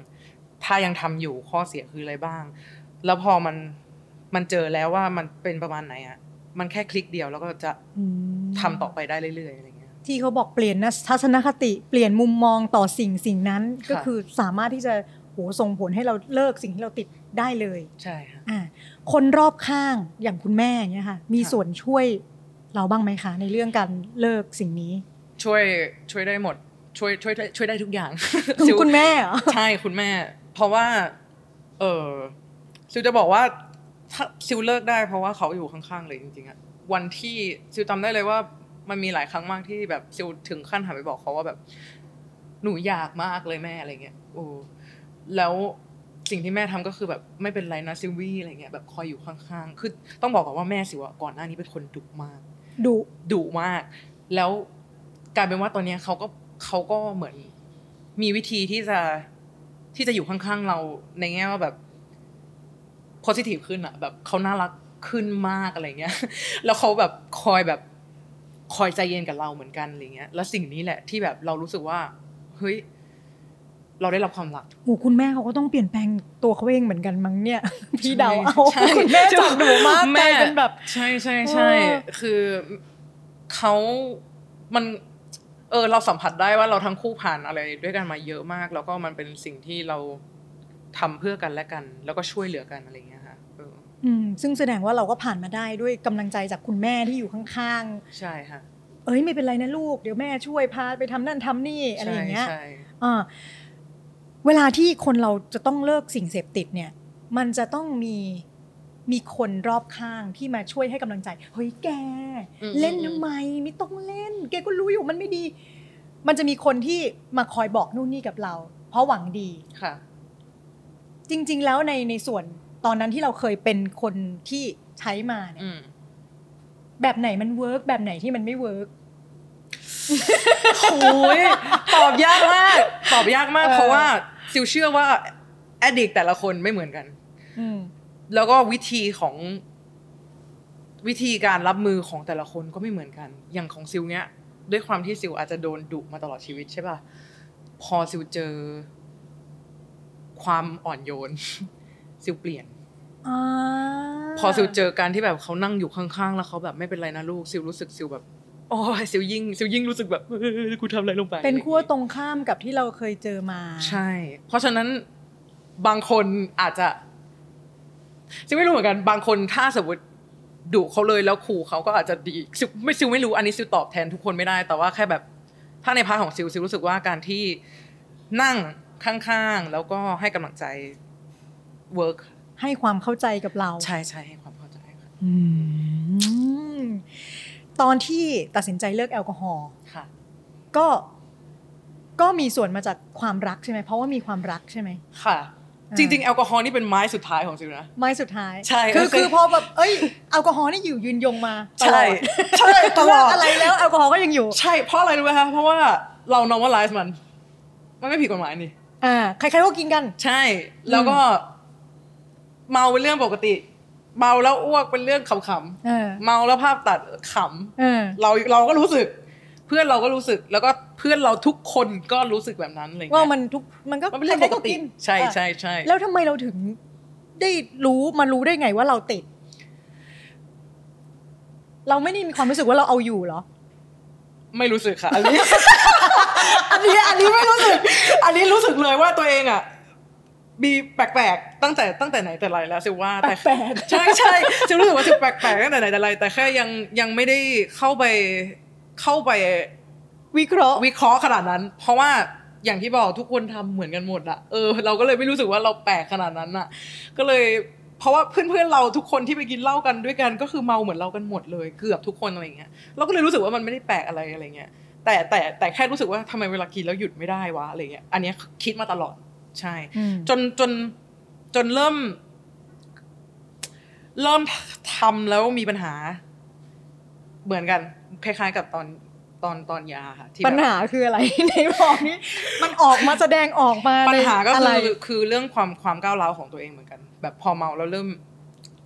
ถ้ายังทำอยู่ข้อเสียคืออะไรบ้าง แล้วพอมันมันเจอแล้วว่ามันเป็นประมาณไหนอะมันแค่คลิกเดียวแล้วก็จะทำต่อไปได้เรื่อยๆอะไรเงี้ย ที่เขาบอกเปลี่ยนนะทัศนคติเปลี่ยนมุมมองต่อสิ่งสิ่งนั้นค่ะก็คือสามารถที่จะโหส่งผลให้เราเลิกสิ่งที่เราติดได้เลยใช่ค่ะอ่าคนรอบข้างอย่างคุณแม่อย่างเงี้ยค่ะมีค่ะส่วนช่วยเราบ้างไหมคะ ในเรื่องการเลิกสิ่งนี้ ช่วยช่วยได้หมดช่วยช่วยได้ช่วยได้ทุกอย่างคุณแม่เหรอใช่คุณแม่ เพราะว่า เออซิลจะบอกว่าถ้าซิลเลิกได้เพราะว่าเขาอยู่ข้างๆเลยจริงๆอะวันที่ซิลจำได้เลยว่ามันมีหลายครั้งมากที่แบบซิลถึงขั้นหันไปบอกเขาว่าแบบ หนูอยากมากเลยแม่อะไรเงี้ยโอ้ แล้วสิ่งที่แม่ทำก็คือแบบไม่เป็นไรนะซิลวี่อะไรเงี้ยแบบคอยอยู่ข้างๆ คือต้องบอกก่อนว่าแม่ซิลอะก่อนหน้านี้เป็นคนดุมากดุดุมาก แล้วกลายเป็นว่าตอนเนี้ยเขาก็เขาก็เหมือนมีวิธีที่จะที่จะอยู่ข้างๆเราในแง่ว่าแบบ positive ขึ้นอะแบบเขาน่ารักขึ้นมากอะไรเงี้ย แล้วเขาแบบคอยแบบคอยใจเย็นกับเราเหมือนกันอะไรเงี้ย แล้วสิ่งนี้แหละที่แบบเรารู้สึกว่า เฮ้ย เราได้รับความรักโหคุณแม่เขาก็ต้องเปลี่ยนแปลงตัวเขาเองเหมือนกันมั้งเนี่ย พี่เดาเอาใช่คุณแม่จากดุมากกลายเป็นแบบ ใช่ใช่ใช่เออคือเขามันเออเราสัมผัสได้ว่าเราทั้งคู่ผ่านอะไรด้วยกันมาเยอะมาก แล้วก็มันเป็นสิ่งที่เราทำเพื่อกันและกัน แล้วก็ช่วยเหลือกันอะไรอย่างเงี้ยค่ะเอออืมซึ่งแสดงว่าเราก็ผ่านมาได้ด้วยกำลังใจจากคุณแม่ที่อยู่ข้างใช่ค่ะๆเอ้ยไม่เป็นไรนะลูก เดี๋ยวแม่ช่วยพาไปทำนั่นทำนี่อะไรอย่างเงี้ยใช่อ่า เวลาที่คนเราจะต้องเลิกสิ่งเสพติดเนี่ยมันจะต้องมีมีคนรอบข้างที่มาช่วยให้กำลังใจ เฮ้ยแกอืมเล่นอืมทำไมไม่ต้องเล่น แกก็รู้อยู่มันไม่ดี มันจะมีคนที่มาคอยบอกนู่นนี่กับเรา เพราะหวังดีค่ะ จริง ๆ แล้วในในส่วนตอนนั้นที่เราเคยเป็นคนที่ใช้มาเนี่ยอืมแบบไหนมัน work แบบไหนที่มันไม่ work โอ้ยตอบยากมาก ตอบยากมากเออเพราะว่า ซิลเชื่อว่า addict แต่ละคนไม่เหมือนกันอืมแล้วก็วิธีของวิธีการรับมือของแต่ละคนก็ไม่เหมือนกัน อย่างของซิลเนี้ย ด้วยความที่ซิลอาจจะโดนดุมาตลอดชีวิตใช่ป่ะ พอซิลเจอ ความอ่อนโยน ซิลเปลี่ยนอ่าพอซิลเจอการที่แบบเขานั่งอยู่ข้างๆ แล้วเขาแบบไม่เป็นไรนะลูกซิลรู้สึกซิลแบบ โอ้ยซิลยิ่งซิลยิ่งรู้สึกแบบเออกูทำอะไรลงไป เป็นขั้วตรงข้ามกับที่เราเคยเจอมา ใช่ เพราะฉะนั้นบางคนอาจจะซิลไม่รู้เหมือนกัน บางคนถ้าสมมติดุเขาเลยแล้วขู่เขาก็อาจจะดีซิลไม่ซิลไม่รู้อันนี้ซิลตอบแทนทุกคนไม่ได้ แต่ว่าแค่แบบ ถ้าใน part ของซิลซิลรู้สึกว่าการที่นั่งข้างๆแล้วก็ให้กำลังใจ work ให้ความเข้าใจกับเรา ใช่ใช่ให้ความเข้าใจค่ะอืม ตอนที่ตัดสินใจเลิกแอลกอฮอล์ค่ะก็ก็มีส่วนมาจากความรักใช่ไหมเพราะว่ามีความรักใช่ไหมค่ะอ่าจริง ๆ แอลกอฮอล์นี่เป็นไม้สุดท้ายของซิลนะไม้สุดท้ายใช่คือเออคือพอแบบเอ้ยแอลกอฮอล์นี่อยู่ยืนยงมาตลอดใช่ใช่ตลอดเกอะไรแล้วแอลกอฮอล์ก็ยังอยู่ ใช่เพราะอะไรรู้ไหมคะเพราะว่าเรา normalize มัน มันไม่ผิดกฎหมายนี่อ่าใครๆก็กินกัน ใช่ แล้วก็เมาเป็นเรื่องปกติ เมาแล้วอ้วกเป็นเรื่องขำเออๆเมาแล้วภาพตัดขเออำเราเราก็รู้สึก เพื่อนเราก็รู้สึกแล้วก็เพื่อนเราทุกคนก็รู้สึกแบบนั้นอะไรอย่างว่าเงี้ยมันทุกมันก็มันเป็นเรื่องใคปรๆกติกินใช่อะใช่ใช่แล้วทำไมเราถึงได้รู้มารู้ได้ไงว่าเราติด เราไม่ได้มีความรู้สึกว่าเราเอาอยู่เหรอ ไม่รู้สึกค่ะ อันนี้ อันนี้อันนี้ไม่รู้สึก อันนี้รู้สึกเลยว่าตัวเองอะ มีแปลกๆตั้งแต่ตั้งแต่ไหนแต่ไรแล้วซิว่าแต่แปลกๆใช่ใช่ซิรู้สึกว่าซิแปลกๆตั้งแต่ไหนแต่ไรแต่แค่ยังยังไม่ได้เข้าไปเข้าไปวิเคราะห์วิเคราะห์ขนาดนั้น เพราะว่าอย่างที่บอกทุกคนทำเหมือนกันหมดอะเออเราก็เลยไม่รู้สึกว่าเราแปลกขนาดนั้นอะก็เลยเพราะว่าเพื่อนๆเราทุกคนที่ไปกินเหล้ากันด้วยกันก็คือเมาเหมือนเรากันหมดเลย เกือบทุกคนอะไรเงี้ยเราก็เลยรู้สึกว่ามันไม่ได้แปลกอะไรอะไรเงี้ยแต่แต่แต่แค่รู้สึกว่าทำไมเวลากินแล้วหยุดไม่ได้วะอะไรเงี้ยอันเนี้ยคิดมาตลอด ใช่อืมจนจนจนเริ่ม เริ่มทำแล้วมีปัญหา เหมือนกัน คล้ายๆ กับตอนตอนตอนยาค่ะที่แบบปัญหาคืออะไรในบอกนี้มันออกมาแสดงออกมาปัญหาก็ในคืไรอคือเรื่องความความก้าวร้าวของตัวเองเหมือนกัน แบบพอเมาแล้วเริ่ม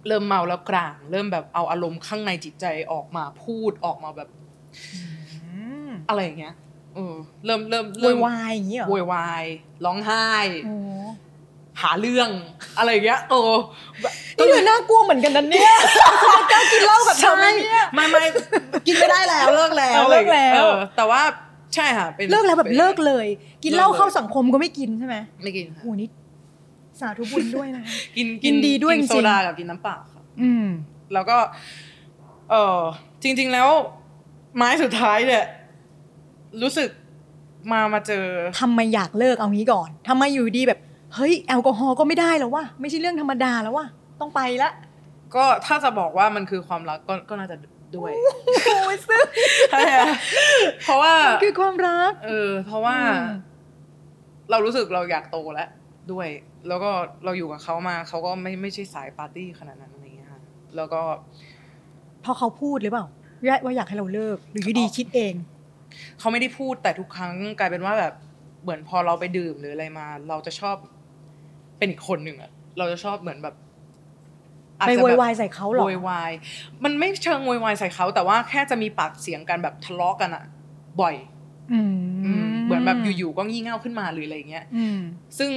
เริ่มเมาแล้วกลาง เริ่มแบบเอาอารมณ์ข้างในจิตใจออกมาพูดออกมาแบบอืมอะไรอย่างเงี้ย เออเริ่มเริ่มโวเริ่ยมวายอย่างนี้เหรอโวยวายร้องไห้โอ้หาเรื่องอะไรอย่างเงี้ยเออแบบนี่เธอน่ากลัวเหมือนกันนะเนี่ยคุณกล้ากินเหล้ากับเธอไหมเนี่ยไม่ไม่กินไม่ได้แล้วเลิกแล้วเออเลิกแล้วเออแต่ว่าใช่ค่ะเป็นเลิกแล้วแบบป็นเลิกเลย กินเหล้าเลิกเลยเข้าสังคมก็ไม่กินใช่ไหมไม่กินค่ะโอ้นี่สาธุบุญด้วยนะกินยินดีด้วยกินจริงๆโซดากับกินน้ำเปล่าค่ะ อืม แล้วก็ เออจริง ๆแล้ว ไม้สุดท้ายเนี่ย รู้สึกมามาเจอทำไมอยากเลิกเอางี้ก่อนทำไมอยู่ดีแบบ เฮ้ยแอลกอฮอล์ก็ไม่ได้แล้ววะไม่ใช่เรื่องธรรมดาแล้ววะต้องไปละ ก็ถ้าจะบอกว่ามันคือความรักก็ก็น่าจะด้วยโอ้ยซึ่งใช่อะเพราะว่ามันคือความรัก เออ เพราะว่าอืมเรารู้สึกเราอยากโตแล้วด้วย แล้วก็เราอยู่กับเขามาเขาก็ไม่ไม่ใช่สายปาร์ตี้ขนาดนั้นอะไรเงี้ยค่ะแล้วก็เพราะเขาพูดหรือเปล่าว่าอยากให้เราเลิก หรืออยู่ดีคิดเอง เขาไม่ได้พูดแต่ทุกครั้งกลายเป็นว่าแบบเหมือนพอเราไปดื่มหรืออะไรมา เราจะชอบเป็นอีกคนหนึ่งอะเราจะชอบเหมือนแบบอาจไปจะโวแบบยวายใส่เขาเหรอโวยวายมันไม่เชิงโวยวายใส่เขาแต่ว่าแค่จะมีปากเสียงกันแบบทะเลาะกันอะบ่อยอืมอืมเหมือนแบบอยู่ๆก็งี่เง่าขึ้นมาหรืออะไรเงี้ยอืมซึ่ง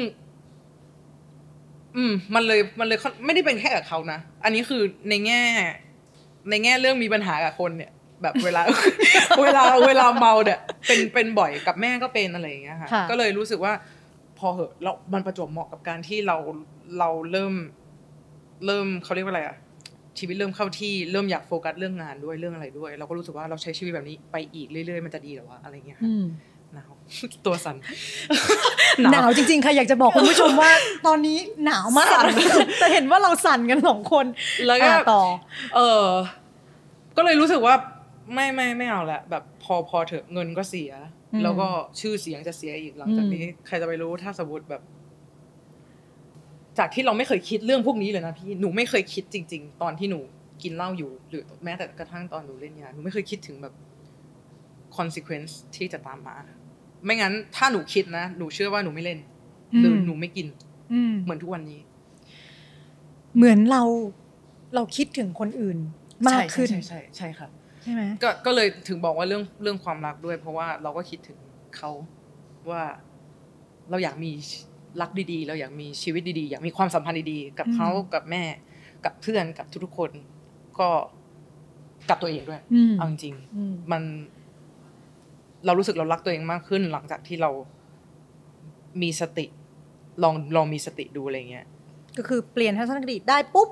อืม มันเลยมันเลยค่อนไม่ได้เป็นแค่กับเขานะอันนี้คือในแง่ ในแง่เรื่องมีปัญหากับคนเนี่ย แบบเวลาเวลาเวลาเมาเนี่ยเป็นเป็นบ่อยกับแม่ก็เป็นอะไรอย่างเงี้ยค่ะค่ะก็เลยรู้สึกว่า พอเหอะแล้วมันประจวบเหมาะกับการที่เราเราเริ่ม เริ่มเขาเรียกว่าอะไรอะชีวิตเริ่มเข้าที่เริ่มอยากโฟกัสเรื่องงานด้วยเรื่องอะไรด้วย เราก็รู้สึกว่าเราใช้ชีวิตแบบนี้ไปอีกเรื่อยๆมันจะดีเหรอวะอะไรเงี้ยค่ะอืมหนาวตัวสั่นหนาวจริงๆค่ะอยากจะบอกคุณผู้ชมว่า ตอนนี้หนาวมากสั่นแต่เห็นว่าเราสั่นกันสองคนแล้วก็อะต่อ เออก็เลยรู้สึกว่า ไม่ไม่ไม่เอาละแบบพอพอเถอะเงินก็เสียอืมแล้วก็ชื่อเสียงจะเสียอีกหลังจากนี้อืมใครจะไปรู้ถ้าสมมติแบบ จากที่เราไม่เคยคิดเรื่องพวกนี้เลยนะพี่หนูไม่เคยคิดจริง ๆ ตอนที่หนูกินเหล้าอยู่ หรือแม้แต่กระทั่งตอนหนูเล่นยาหนูไม่เคยคิดถึงแบบ consequence ที่จะตามมา ไม่งั้น ถ้าหนูคิดนะหนูเชื่อว่าหนูไม่เล่นหรือหนูไม่กินอืมเหมือนทุกวันนี้ เหมือนเราเราคิดถึงคนอื่น มากขึ้นใช่ใช่ใช่ใช่ค่ะ ใช่ไหมก็ก็เลยถึงบอกว่าเรื่องเรื่องความรักด้วย เพราะว่าเราก็คิดถึงเขาว่าเราอยากมีรักดีๆ เราอยากมีชีวิตดีๆ อยากมีความสัมพันธ์ดีๆ กับเขากับแม่กับเพื่อนกับทุกๆคน ก็กับตัวเองด้วยอืมเอาจริงอืมๆมัน เรารู้สึกเรารักตัวเองมากขึ้น หลังจากที่เรามีสติ ลองลองมีสติดูอะไรเงี้ยก็คือเปลี่ยนทัศนคติได้ปุ๊บ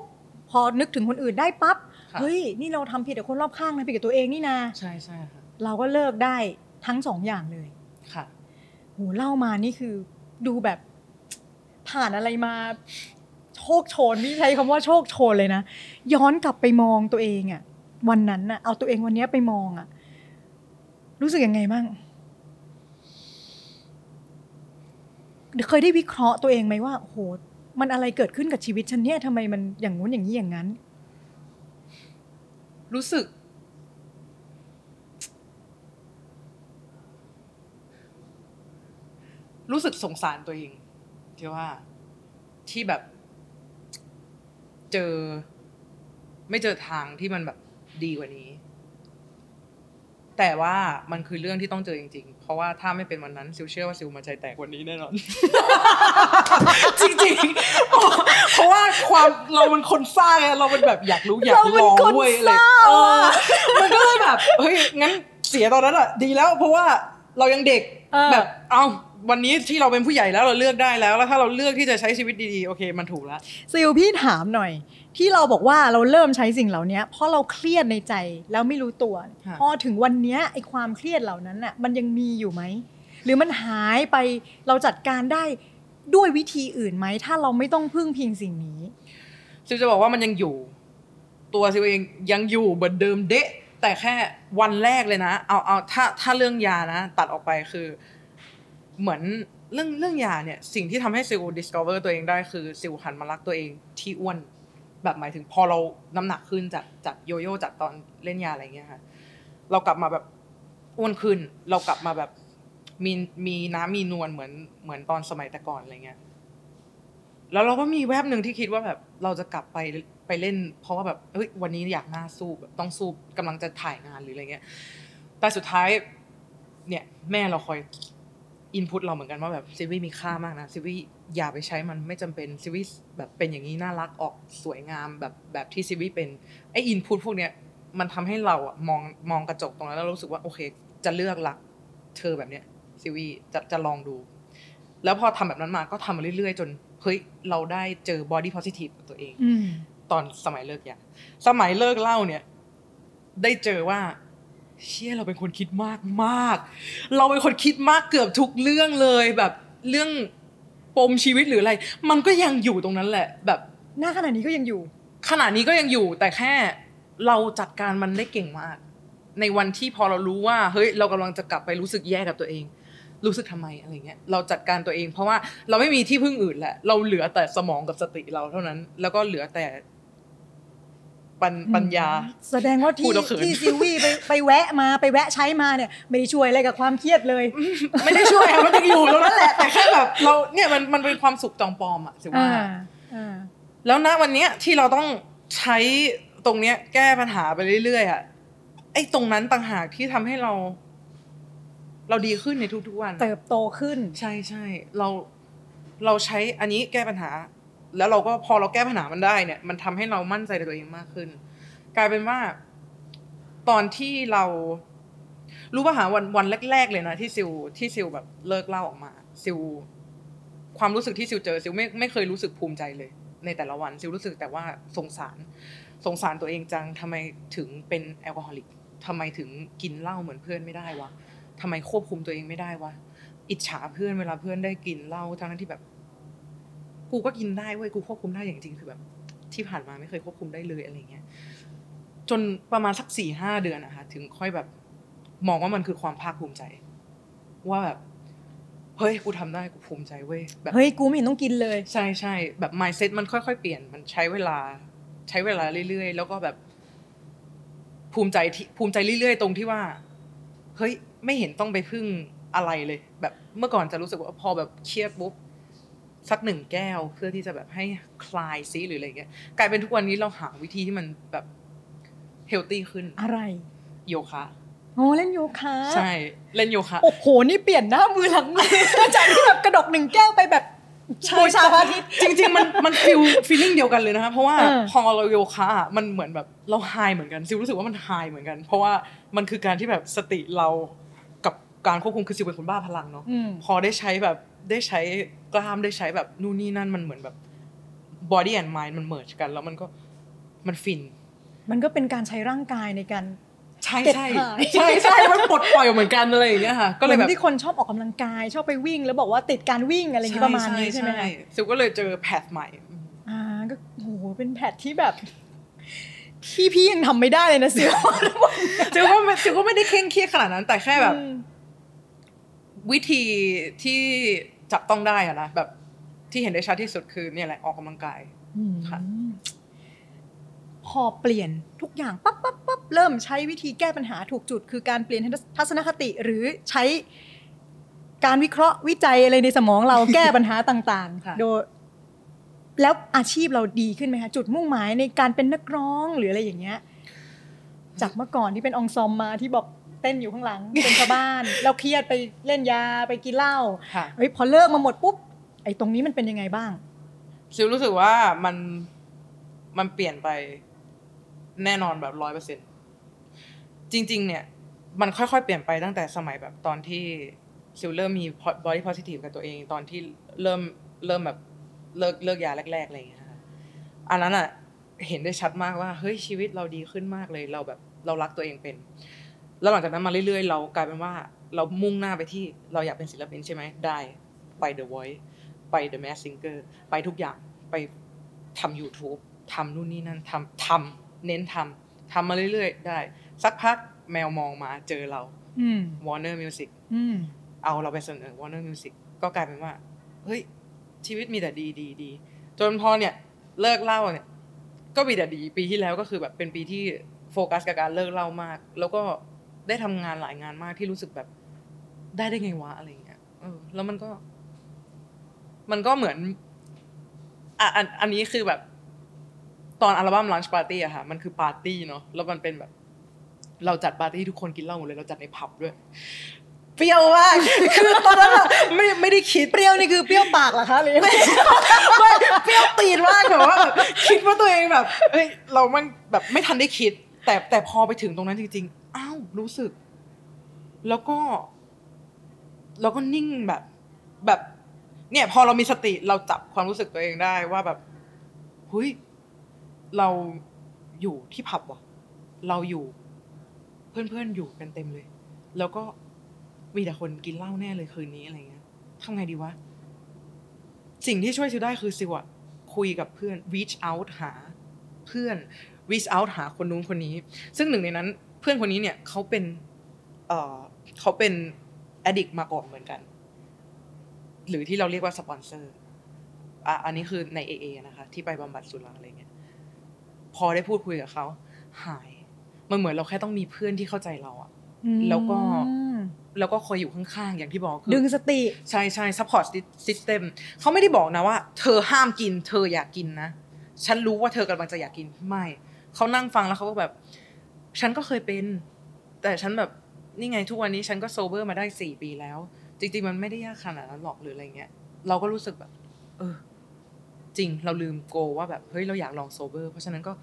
พอนึกถึงคนอื่นได้ปั๊บค่ะ เฮ้ยนี่เราทำผิดกับคนรอบข้างนะผิดกับตัวเองนี่นาใช่ใช่ค่ะเราก็เลิกได้ทั้งสองอย่างเลยค่ะโหเล่ามานี่คือดูแบบผ่านอะไรมาโชคโชนพี่ใช้คำว่าโชคโชนเลยนะย้อนกลับไปมองตัวเองอะวันนั้นอะเอาตัวเองวันเนี้ยไปมองอะรู้สึกยังไงบ้างเคยได้วิเคราะห์ตัวเองไหมว่าโอ้โหมันอะไรเกิดขึ้นกับชีวิตฉันเนี่ยทำไมมันอย่างงู้นอย่างนี้อย่างนั้น รู้สึก รู้สึกสงสารตัวเองที่ว่าที่แบบ เจอ ไม่เจอทางที่มันแบบดีกว่านี้ แต่ว่ามันคือเรื่องที่ต้องเจอจริง ๆเพราะว่าถ้าไม่เป็นวันนั้นซิลเชื่อว่าซิลมาใจแตกกวันนี้แน่นอน จริงๆ เพราะว่าความเราเป็นคนสร้างไงเราเป็นแบบอยากรู้อยากเราเป็นลองคนเว้ยอะไรสร้างเอออะมันก็เลยแบบเฮ้ยงั้นเสียตอนนั้นอะดีแล้วเพราะว่าเรายังเด็กเออแบบเอาวันนี้ที่เราเป็นผู้ใหญ่แล้วเราเลือกได้แล้ว แล้วถ้าเราเลือกที่จะใช้ชีวิตดีๆ โอเค มันถูกแล้วซิลพี่ถามหน่อย ที่เราบอกว่าเราเริ่มใช้สิ่งเหล่านี้เพราะเราเครียดในใจแล้วไม่รู้ตัวค่ะพอถึงวันเนี้ยไอความเครียดเหล่านั้นน่ะมันยังมีอยู่ไหมหรือมันหายไปเราจัดการได้ด้วยวิธีอื่นไหมถ้าเราไม่ต้องพึ่งพิงสิ่งนี้ซิลจะบอกว่ามันยังอยู่ ตัวซิลเองยังอยู่เหมือนเดิมเดะแต่แค่วันแรกเลยนะเอาเอาถ้าถ้าเรื่องยานะ ตัดออกไปคือ เหมือนเรื่องเรื่องยาเนี่ย สิ่งที่ทำให้ซิล discover ตัวเองได้คือซิลหันมารักตัวเองที่อ้วน แบบหมายถึงพอเราน้ำหนักขึ้นจากจากโยโย่จากตอนเล่นยาอะไรเงี้ยค่ะเรากลับมาแบบอ้วนขึ้น เรากลับมาแบบมีมีน้ำมีนวลเหมือนเหมือนตอนสมัยแต่ก่อนอะไรเงี้ยแล้วเราก็มีแวบหนึ่งที่คิดว่าแบบเราจะกลับไปไปเล่น เพราะว่าแบบเฮ้ยวันนี้อยากหน้าสู้แบบต้องสู้กำลังจะถ่ายงานหรืออะไรเงี้ยแต่สุดท้ายเนี่ยแม่เราคอย อินพุตเราเหมือนกันว่าแบบซิวี่มีค่ามากนะซิวี่อย่าไปใช้มันไม่จำเป็นซิวี่แบบเป็นอย่างนี้น่ารักออกสวยงามแบบแบบที่ซิวี่เป็นไออินพุตพวกเนี้ยมันทำให้เราอะมองมองกระจกตรงนั้นแล้วรู้สึกว่าโอเค จะเลือกรักเธอแบบเนี้ยซิลวี่จะจะลองดู แล้วพอทำแบบนั้นมาก็ทำมาเรื่อยๆ จนเฮ้ยเราได้เจอบอดี้ positive กับตัวเองอืมตอนสมัยเลิกยาสมัยเลิกเหล้าเนี่ย ได้เจอว่า เชี่ยเราเป็นคนคิดมากมาก เราเป็นคนคิดมากเกือบทุกเรื่องเลยแบบเรื่องปมชีวิตหรืออะไร มันก็ยังอยู่ตรงนั้นแหละ แบบหน้าขนาดนี้ก็ยังอยู่ขณะนี้ก็ยังอยู่แต่แค่เราจัดการมันได้เก่งมาก ในวันที่พอเรารู้ว่า เฮ้ย เรากำลังจะกลับไปรู้สึกแย่กับตัวเอง รู้สึกทำไมอะไรเงี้ยเราจัดการตัวเอง เพราะว่าเราไม่มีที่พึ่งอื่นแหละ เราเหลือแต่สมองกับสติเราเท่านั้น แล้วก็เหลือแต่ ปัญปัญญา แสดงว่าพูที่ดแล้วเขินที่ซิลวี่ไปไปแวะมาไปแวะใช้มาเนี่ยไม่ได้ช่วยอะไรกับความเครียดเลย ไม่ได้ช่วยอะมันยังอยู่ตรงนั้นแหละแต่แค่แบบเราเนี่ยมันมันเป็นความสุขจองปลอมอะสิว่าอ่าอ่าแล้วณวันเนี้ยที่เราต้องใช้ตรงเนี้ย แก้ปัญหาไปเรื่อยๆอะไอ้ตรงนั้นต่างหากที่ทำให้เรา เราดีขึ้นในทุกๆวัน เติบโตขึ้น ใช่ใช่เราเราใช้อันนี้แก้ปัญหา แล้วเราก็พอเราแก้ปัญหามันได้เนี่ย มันทำให้เรามั่นใจในตัวเองมากขึ้น กลายเป็นว่า ตอนที่เรา รู้ป่ะหาวันวันแรก ๆ เลยนะที่ซิลที่ซิลแบบเลิกเล่าออกมา ซิลความรู้สึกที่ซิลเจอซิลไม่ไม่เคยรู้สึกภูมิใจเลย ในแต่ละวันซิลรู้สึกแต่ว่าสงสาร สงสารตัวเองจังทำไมถึงเป็นแอลกอฮอลิกทำไมถึงกินเหล้าเหมือนเพื่อนไม่ได้วะทำไมควบคุมตัวเองไม่ได้วะอิจฉาเพื่อนเวลาเพื่อนได้กินเหล้าทั้งที่แบบ กูก็กินได้เว้ยกูควบคุมได้อย่างจริงคือแบบ ที่ผ่านมาไม่เคยควบคุมได้เลยอะไรเงี้ยจนประมาณสักสี่ห้าเดือนนะคะถึงค่อยแบบมองว่ามันคือความภาคภูมิใจ ว่าแบบเฮ้ยกูทำได้กูภูมิใจเว้ยแบบเฮ้ยกูไม่เห็นต้องกินเลย ใช่ใช่แบบ mindset มันค่อยๆเปลี่ยนมันใช้เวลา ใช้เวลาเรื่อยๆ แล้วก็แบบ ภูมิใจที่ภูมิใจเรื่อยๆ ตรงที่ว่า เฮ้ยไม่เห็นต้องไปพึ่งอะไรเลย แบบเมื่อก่อนจะรู้สึกว่าพอแบบเครียดปุ๊บ สักหนึ่งแก้วเพื่อที่จะแบบให้คลายซีหรืออะไรเงี้ยกลายเป็นทุกวันนี้เราหาวิธีที่มันแบบเฮลตี้ขึ้นอะไร โยคะโอ้เล่นโยคะใช่เล่นโยคะโอ้โหนี่เปลี่ยนหน้ามือหลังมือจากที่แบบกระดกหนึ่งแก้วไปแบบบูชาพระอาทิตย์จริง ๆ มันมัน feel feeling เดียวกันเลยนะคะเพราะว่าเออพอเราโยคะอะมันเหมือนแบบเรา high เหมือนกันซิลรู้สึกว่ามัน high เหมือนกัน เพราะว่ามันคือการที่แบบสติเรากับการควบคุมคือซิลเป็นคนบ้าพลังเนาะอืมพอได้ใช้แบบ ได้ใช้กล้ามได้ใช้แบบนู่นนี่นั่นมันเหมือนแบบ body and mind มัน merge กัน แล้วมันก็มันฟิน มันก็เป็นการใช้ร่างกายในการใช่เก็บใช่หายใช่ใช่มันปลดปล่อยเหมือนกันอะไรอย่างเงี้ยค่ะก็เลยหมืแบอนบที่คนชอบออกกำลังกาย ชอบไปวิ่ง แล้วบอกว่าติดการวิ่งอะไรอย่างงี้ประมาณนี้ใช่ไหมคะซิลก็เลยเจอแพทใหม่อ่าก็โอ้โหเป็นแพทที่แบบที่พี่ยังทำไม่ได้เลยนะเสือซิลก็ไม่ซิลก็ไม่ได้เคร่งเครียดขนาดนั้น แต่แค่แบบอืมวิธีที่ จับต้องได้อะนะแบบที่เห็นได้ชัดที่สุดคือเนี่ยแหละออกกำลังกายอืมค่ะพอเปลี่ยนทุกอย่างปั๊บปั๊บปั๊บเริ่มใช้วิธีแก้ปัญหาถูกจุด คือการเปลี่ยนทัศนคติหรือใช้การวิเคราะห์วิจัยอะไรในสมองเราแก้ปัญหาต่างค่ะๆโดยแล้วอาชีพเราดีขึ้นไหมคะจุดมุ่งหมายในการเป็นนักร้องหรืออะไรอย่างเงี้ย จากเมื่อก่อนที่เป็นองซอมมาที่บอก เต้นอยู่ข้างหลัง เป็นชาวบ้าน เราเครียดไปเล่นยาไปกินเหล้าค่ะเฮ้ยพอเลิกมาหมดปุ๊บไอ้ตรงนี้มันเป็นยังไงบ้างซิลรู้สึกว่ามันมันเปลี่ยนไปแน่นอนแบบร้อยเปอร์เซ็นจริง ๆ เนี่ย มันค่อยๆ เปลี่ยนไปตั้งแต่สมัยแบบตอนที่ซิลเริ่มมี body positive กับตัวเอง ตอนที่เริ่มเริ่มแบบเลิกเลิกยาแรกๆอะไรอย่างเงี้ยค่ะอันนั้นอะเห็นได้ชัดมากว่า เฮ้ยชีวิตเราดีขึ้นมากเลยเราแบบเรารักตัวเองเป็น แล้วหลังจากนั้นมาเรื่อยๆ เรากลายเป็นว่า เรามุ่งหน้าไปที่เราอยากเป็นศิลปินใช่ไหมได้ไป The Voice ไป The Mask Singer ไปทุกอย่างไปทำ YouTube ทำนู่นนี่นั่นทำทำเน้นทำทำมาเรื่อยๆ ได้ สักพักแมวมองมาเจอเราอืม Warner Music อืมเอาเราไปเสนอ Warner Music ก็กลายเป็นว่า เฮ้ย ชีวิตมีแต่ดีดีดีจนพอเนี่ยเลิกเหล่าเนี่ย ก็มีแต่ดี ปีที่แล้วก็คือแบบเป็นปีที่โฟกัสกับการเลิกเหล่ามาก แล้วก็ ได้ทำงานหลายงานมากที่รู้สึกแบบได้ได้ไงวะอะไรอย่างเงี้ยเออ แล้วมันก็ มันก็เหมือนอะอันอันนี้คือแบบ ตอนอัลบั้ม Lunch Party อะค่ะ มันคือปาร์ตี้เนาะแล้วมันเป็นแบบ เราจัดปาร์ตี้ทุกคนกินเหล้าหมดเลย เราจัดในผับด้วยเปรี้ยวมากคือตอนนั้นอะไม่ไม่ได้คิดเปรี้ยวนี่คือเปรี้ยวปากเหรอคะหรือยังไงไม่เปรี้ยวตีนมากแบบว่าแบบคิดว่าตัวเองแบบเฮ้ยเรามันแบบไม่ทันได้คิด แต่แต่พอไปถึงตรงนั้นจริงๆ อ้าวรู้สึก แล้วก็ แล้วก็นิ่งแบบ แบบ เนี่ย พอเรามีสติเราจับความรู้สึกตัวเองได้ว่าแบบเฮ้ยเราอยู่ที่ผับว่ะ เราอยู่เพื่อนๆอยู่กันเต็มเลย แล้วก็มีแต่คนกินเหล้าแน่เลยคืนนี้อะไรเงี้ยทำไงดีวะ สิ่งที่ช่วยซิวได้คือซิวอะคุยกับเพื่อน reach out หา เพื่อน reach out หาคนนู้นคนนี้ ซึ่งหนึ่งในนั้น เพื่อนคนนี้เนี่ยเขาเป็นเอ่อเขาเป็น addict มาก่อนเหมือนกัน หรือที่เราเรียกว่าสปอนเซอร์อะอันนี้คือใน AA นะคะ ที่ไปบำบัดสุราอะไรเงี้ยพอได้พูดคุยกับเขาหาย มันเหมือนเราแค่ต้องมีเพื่อนที่เข้าใจเราอะแล้วก็อืมแล้วก็คอยอยู่ข้างๆ อย่างที่บอกคือดึงสติ ใช่ใช่ support system เขาไม่ได้บอกนะว่า เธอห้ามกิน เธออยากกินนะ ฉันรู้ว่าเธอกำลังจะอยากกินไม่ เขานั่งฟังแล้วเขาก็แบบ ฉันก็เคยเป็น แต่ฉันแบบนี่ไงทุกวันนี้ฉันก็โซเบอร์มาได้สี่ปีแล้ว จริงๆมันไม่ได้ยากขนาดนั้นหรอกหรืออะไรเงี้ย เราก็รู้สึกแบบ เออ จริงเราลืมโกว่าแบบเฮ้ยเราอยากลองโซเบอร์ เพราะฉะนั้นก็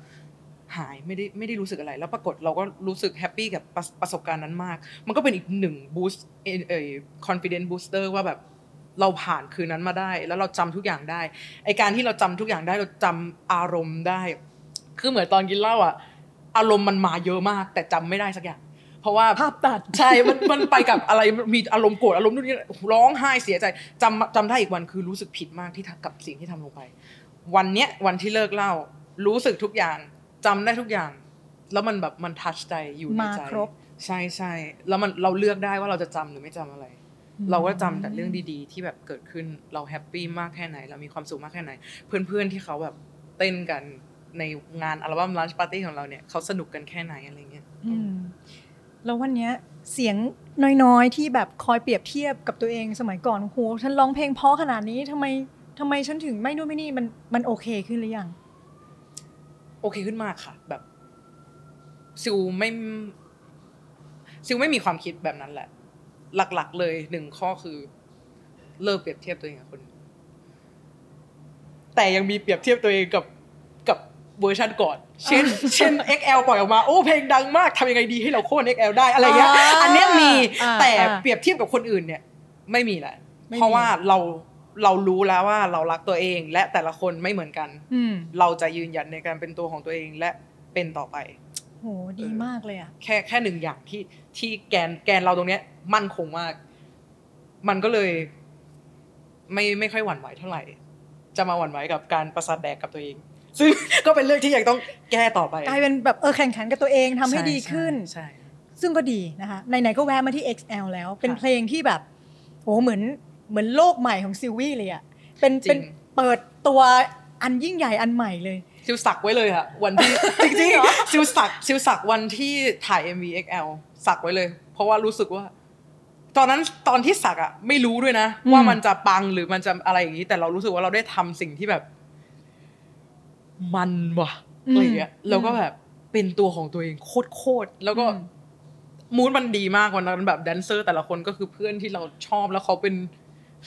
หายไม่ได้ไม่ได้รู้สึกอะไร แล้วปรากฏเราก็รู้สึกแฮปปี้กับประประสบการณ์นั้นมาก มันก็เป็นอีกหนึ่งบูสต์เอ่อ confidence booster ว่าแบบเราผ่านคืนนั้นมาได้ แล้วเราจำทุกอย่างได้ไอการที่เราจำทุกอย่างได้เราจำอารมณ์ได้ คือเหมือนตอนกินเหล้าอะ อารมณ์มันมาเยอะมาก แต่จำไม่ได้สักอย่าง เพราะว่าภาพตัดใช่มันมันไปกับอะไรมีอารมณ์โกรธอารมณ์นู่นนี่ร้องไห้เสียใจจำจำได้อีกวันคือรู้สึกผิดมากที่ทำกับสิ่งที่ทำลงไป วันเนี้ยวันที่เลิกเหล่า รู้สึกทุกอย่างจำได้ทุกอย่าง แล้วมันแบบมันทัชใจอยู่ในมาใจครบใช่ใช่แล้วมันเราเลือกได้ว่าเราจะจำหรือไม่จำอะไรเราก็จำแต่เรื่องดีๆ ที่แบบเกิดขึ้นเราแฮปปี้มากแค่ไหน เรามีความสุขมากแค่ไหน เพื่อนๆที่เขาแบบเต้นกัน ในงานอัลบั้ม Lunch Party ของเราเนี่ยเขาสนุกกันแค่ไหนอะไรเงี้ยอืมแล้ววันเนี้ยเสียงน้อยๆ ที่แบบคอยเปรียบเทียบกับตัวเองสมัยก่อนโหฉันร้องเพลงเพราะขนาดนี้ทำไมทำไมฉันถึงไม่นู่นไม่นี่มันมันโอเคขึ้นหรือยัง โอเคขึ้นมากค่ะ แบบซิลไม่ซิลไม่มีความคิดแบบนั้นแหละ หลัก ๆ เลยหนึ่งข้อคือ เลิกเปรียบเทียบตัวเองกับคนอื่นแต่ยังมีเปรียบเทียบตัวเองกับกับ เวอร์ชันก่อน เช่น เช่น XL ปล่อยออกมา โอ้ เพลงดังมากทำยังไงดีให้เราโค่น XL ได้อะไรเงี้ยอ่าอันเนี้ยมีอ่าแต่อ่าเปรียบเทียบกับคนอื่นเนี่ย ไม่มีแหละไม่มีเพราะว่าเราเรารู้แล้วว่าเรารักตัวเอง และแต่ละคนไม่เหมือนกันอืมเราจะยืนหยัดในการเป็นตัวของตัวเองและเป็นต่อไปโหดีมากเลยอะแค่แค่หนึ่งอย่างที่ที่แกนแกนเราตรงเนี้ย มั่นคงมาก มันก็เลย ไม่ไม่ค่อยหวั่นไหวเท่าไหร่ จะมาหวั่นไหวกับการประสาทแดกกับตัวเอง ซึ่งก็เป็นเรื่องที่ยังต้องแก้ต่อไปกลายเป็นแบบเออแข่งขันกับตัวเองทำให้ช่ดีขึ้นใช่ซึ่งก็ดีนะคะไหนๆก็แวะมาที่ XL แล้ว เป็นค่ะเพลงที่แบบโหเหมือนเหมือนโลกใหม่ของซิลวี่เลยอะเป็นจริงเป็นเปิดตัวอันยิ่งใหญ่อันใหม่เลยซิลสักไว้เลยค่ะวันที่จริงเหรอๆซิลสักซิลสักวันที่ถ่าย MV XL สักไว้เลย เพราะว่ารู้สึกว่า ตอนนั้นตอนที่สักอะไม่รู้ด้วยนะอืมว่ามันจะปังหรือมันจะอะไรอย่างนี้ แต่เรารู้สึกว่าเราได้ทำสิ่งที่แบบ มันว่ะอะไรอย่างเงี้ยแล้วก็แบบเป็นตัวของตัวเองโคตรๆแล้วก็อืมมูดมันดีมากวันนั้นแบบแดนเซอร์ แต่ละคนก็คือเพื่อนที่เราชอบแล้วเขาเป็น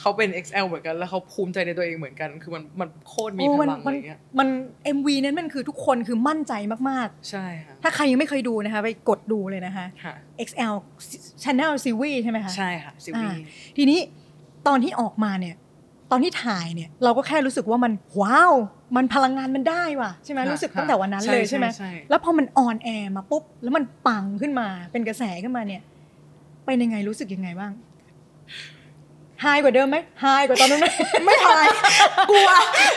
เขาเป็น XL เหมือนกัน แล้วเขาภูมิใจในตัวเองเหมือนกัน คือมันมันโคตรมีโอ้พมันลังอะมัไรนอย่างเงี้ยมัน MV นั้นมันคือทุกคนคือมั่นใจมากใช่ค่ะๆถ้าใครยังไม่เคยดูนะคะ ไปกดดูเลยนะคะค่ะ XL Channel ซิลวี่ใช่ไหมคะ ใช่ค่ะซิลวี่อ่าทีนี้ตอนที่ออกมาเนี่ยต อนที่ถ่ายเนี่ยเราก็แค่รู้สึกว่ามัน wow มันพลังงานมันได้ว่ะใช่ไหมค่ะรู้สึกค่ะตั้งแต่วันนั้นเลยใช่ใช่ไหมใช่ใช่แล้วพอมัน on air มาปุ๊บแล้วมันปังขึ้นมาเป็นกระแสขึ้นมาเนี่ยเป็นยังไงรู้สึกยังไงบ้าง high กว่าเดิมไหม high กว่าตอนนั้นไหมไม่ทายกลัว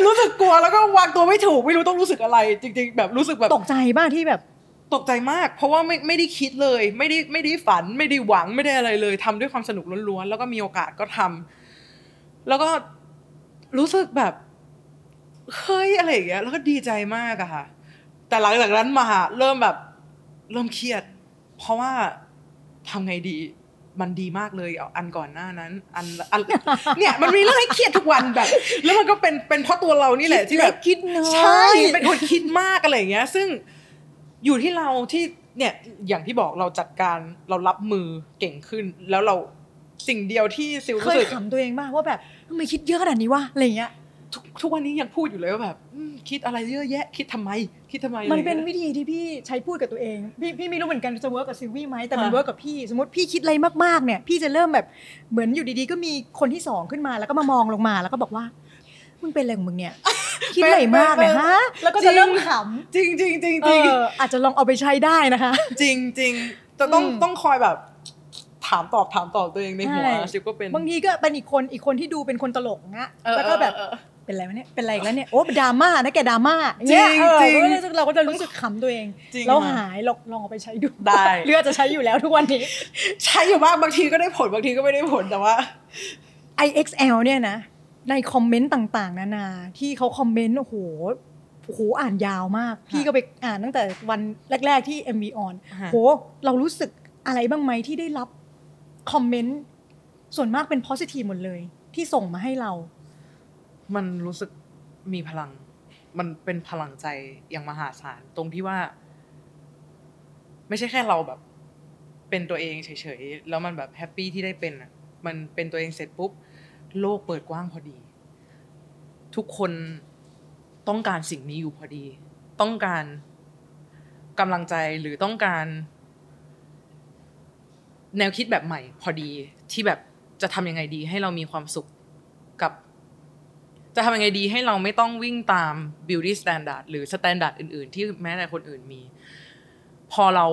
รู้สึกกลัวแล้วก็วางตัวไม่ถูก ไม่รู้ต้องรู้สึกอะไร จริง ๆ แบบรู้สึกแบบตกใจบ้างที่แบบตกใจมาก เพราะว่าไม่ไม่ได้คิดเลย ไม่ได้ไม่ได้ฝัน ไม่ได้หวังไม่ได้อะไรเลยทำด้วยความสนุกล้วนๆแล้วก็มีโอกาสก็ทำแล้วก็ รู้สึกแบบเฮ้ยอะไรอย่างเงี้ยแล้วก็ดีใจมากอะค่ะ แต่หลังจากนั้นมาเริ่มแบบเริ่มเครียด เพราะว่าทำไงดีมันดีมากเลยเอาอันก่อนหน้านั้น อันอันเนี่ยมันมีเรื่องให้เครียดทุกวันแบบ แล้วมันก็เป็นเป็นเพราะตัวเรานี่แหละที่แบบคิดน้อยใช่เป็นคนคิดมากอะไรอย่างเงี้ย ซึ่งอยู่ที่เราที่เนี่ยอย่างที่บอกเราจัดการเรารับมือเก่งขึ้น แล้วเราสิ่งเดียวที่ซิลเคยรู้สึกขำตัวเองบ้างว่าแบบ ทำไมคิดเยอะขนาดนี้วะอะไรอย่างเงี้ยทุกทุกวันนี้ยังพูดอยู่เลยว่าแบบอืมคิดอะไรเยอะแยะ คิดทำไม คิดทำไมมันเป็นอะไรอย่างงี้ยวิธีที่พี่ใช้พูดกับตัวเอง พี่พี่ไม่รู้เหมือนกันจะ work กับซิลวี่ไหมแต่มันค่ะ work กับพี่ สมมติพี่คิดอะไรมากๆเนี่ย พี่จะเริ่มแบบเหมือนอยู่ดีๆ ก็มีคนที่สองขึ้นมาแล้วก็มามองลงมาแล้วก็บอกว่ามึงเป็นอะไรของมึงเนี่ย คิดอะไรมากเนี่ยฮะแล้วก็จะเริ่มขจริงจริงจริงำเอจริงออาจจะลองเอาไปใช้ได้นะคะ จริงจริงแต่ต้องอืม ต้องคอยแบบ ถามตอบถามตอบตัวเองในหัวใช่ซิลก็เป็นบางทีก็เป็นอีกคนอีกคนที่ดูเป็นคนตลกนะเออแล้วก็แบบเออเออเป็นอะไรวะเนี่ยเป็นอะไรอีกแล้วเนี่ยโอ้ดราม่านะแกดราม่าอย่างเงี้ยจริงเออจริงเราก็เลยเราก็จะรู้สึกขำตัวเองจริงแล้วค่ะหายลองลองเอาไปใช้ดูได้เลือดจะใช้อยู่แล้วทุกวันนี้ ใช้อยู่บ้างบางทีก็ได้ผลบางทีก็ไม่ได้ผลแต่ว่า IXL เนี่ยนะ ในคอมเมนต์ต่างๆ นานา ที่เขาคอมเมนต์โอ้โหโอ้โหอ่านยาวมาก พี่ก็ไปอ่านตั้งแต่วันแรก ๆ ที่ MV on ฮะโหเรารู้สึกอะไรบ้างไหมที่ได้รับ คอมเมนต์ส่วนมากเป็น positive หมดเลย ที่ส่งมาให้เรา มันรู้สึกมีพลัง มันเป็นพลังใจอย่างมหาศาลตรงที่ว่า ไม่ใช่แค่เราแบบ เป็นตัวเองเฉยๆแล้วมันแบบแฮปปี้ที่ได้เป็นอะมันเป็นตัวเองเสร็จปุ๊บ โลกเปิดกว้างพอดี ทุกคนต้องการสิ่งนี้อยู่พอดี ต้องการกำลังใจหรือต้องการ แนวคิดแบบใหม่ พอดีที่แบบจะทำยังไงดี ให้เรามีความสุขกับ จะทำยังไงดีให้เราไม่ต้องวิ่งตาม beauty standard หรือ standard อื่น ๆ ที่แม้แต่คนอื่นมี พอเรา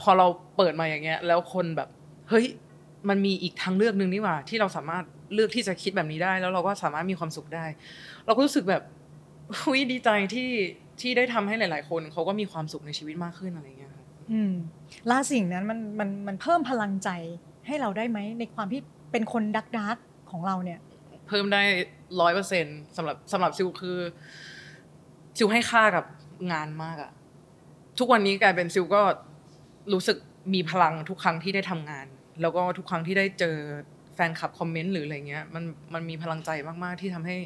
พอเราเปิดมาอย่างเงี้ย แล้วคนแบบ เฮ้ย มันมีอีกทางเลือกหนึ่งนี่หว่า ที่เราสามารถเลือกที่จะคิดแบบนี้ได้ แล้วเราก็สามารถมีความสุขได้ เราก็รู้สึกแบบหุยดีใจที่ที่ได้ทำให้หลาย ๆ คนเขาก็มีความสุขในชีวิตมากขึ้นอะไรเงี้ย อืมล่าสิ่งนั้นมันมันมันเพิ่มพลังใจให้เราได้ไหมในความที่เป็นคนดักดักของเราเนี่ย เพิ่มได้ร้อยเปอร์เซ็นสำหรับสำหรับซิลคือซิลให้ค่ากับงานมากอะทุกวันนี้กลายเป็นซิลก็รู้สึกมีพลังทุกครั้งที่ได้ทำงาน แล้วก็ทุกครั้งที่ได้เจอแฟนคลับคอมเมนต์หรืออะไรเงี้ยมันมันมีพลังใจมาก ๆ ที่ทำให้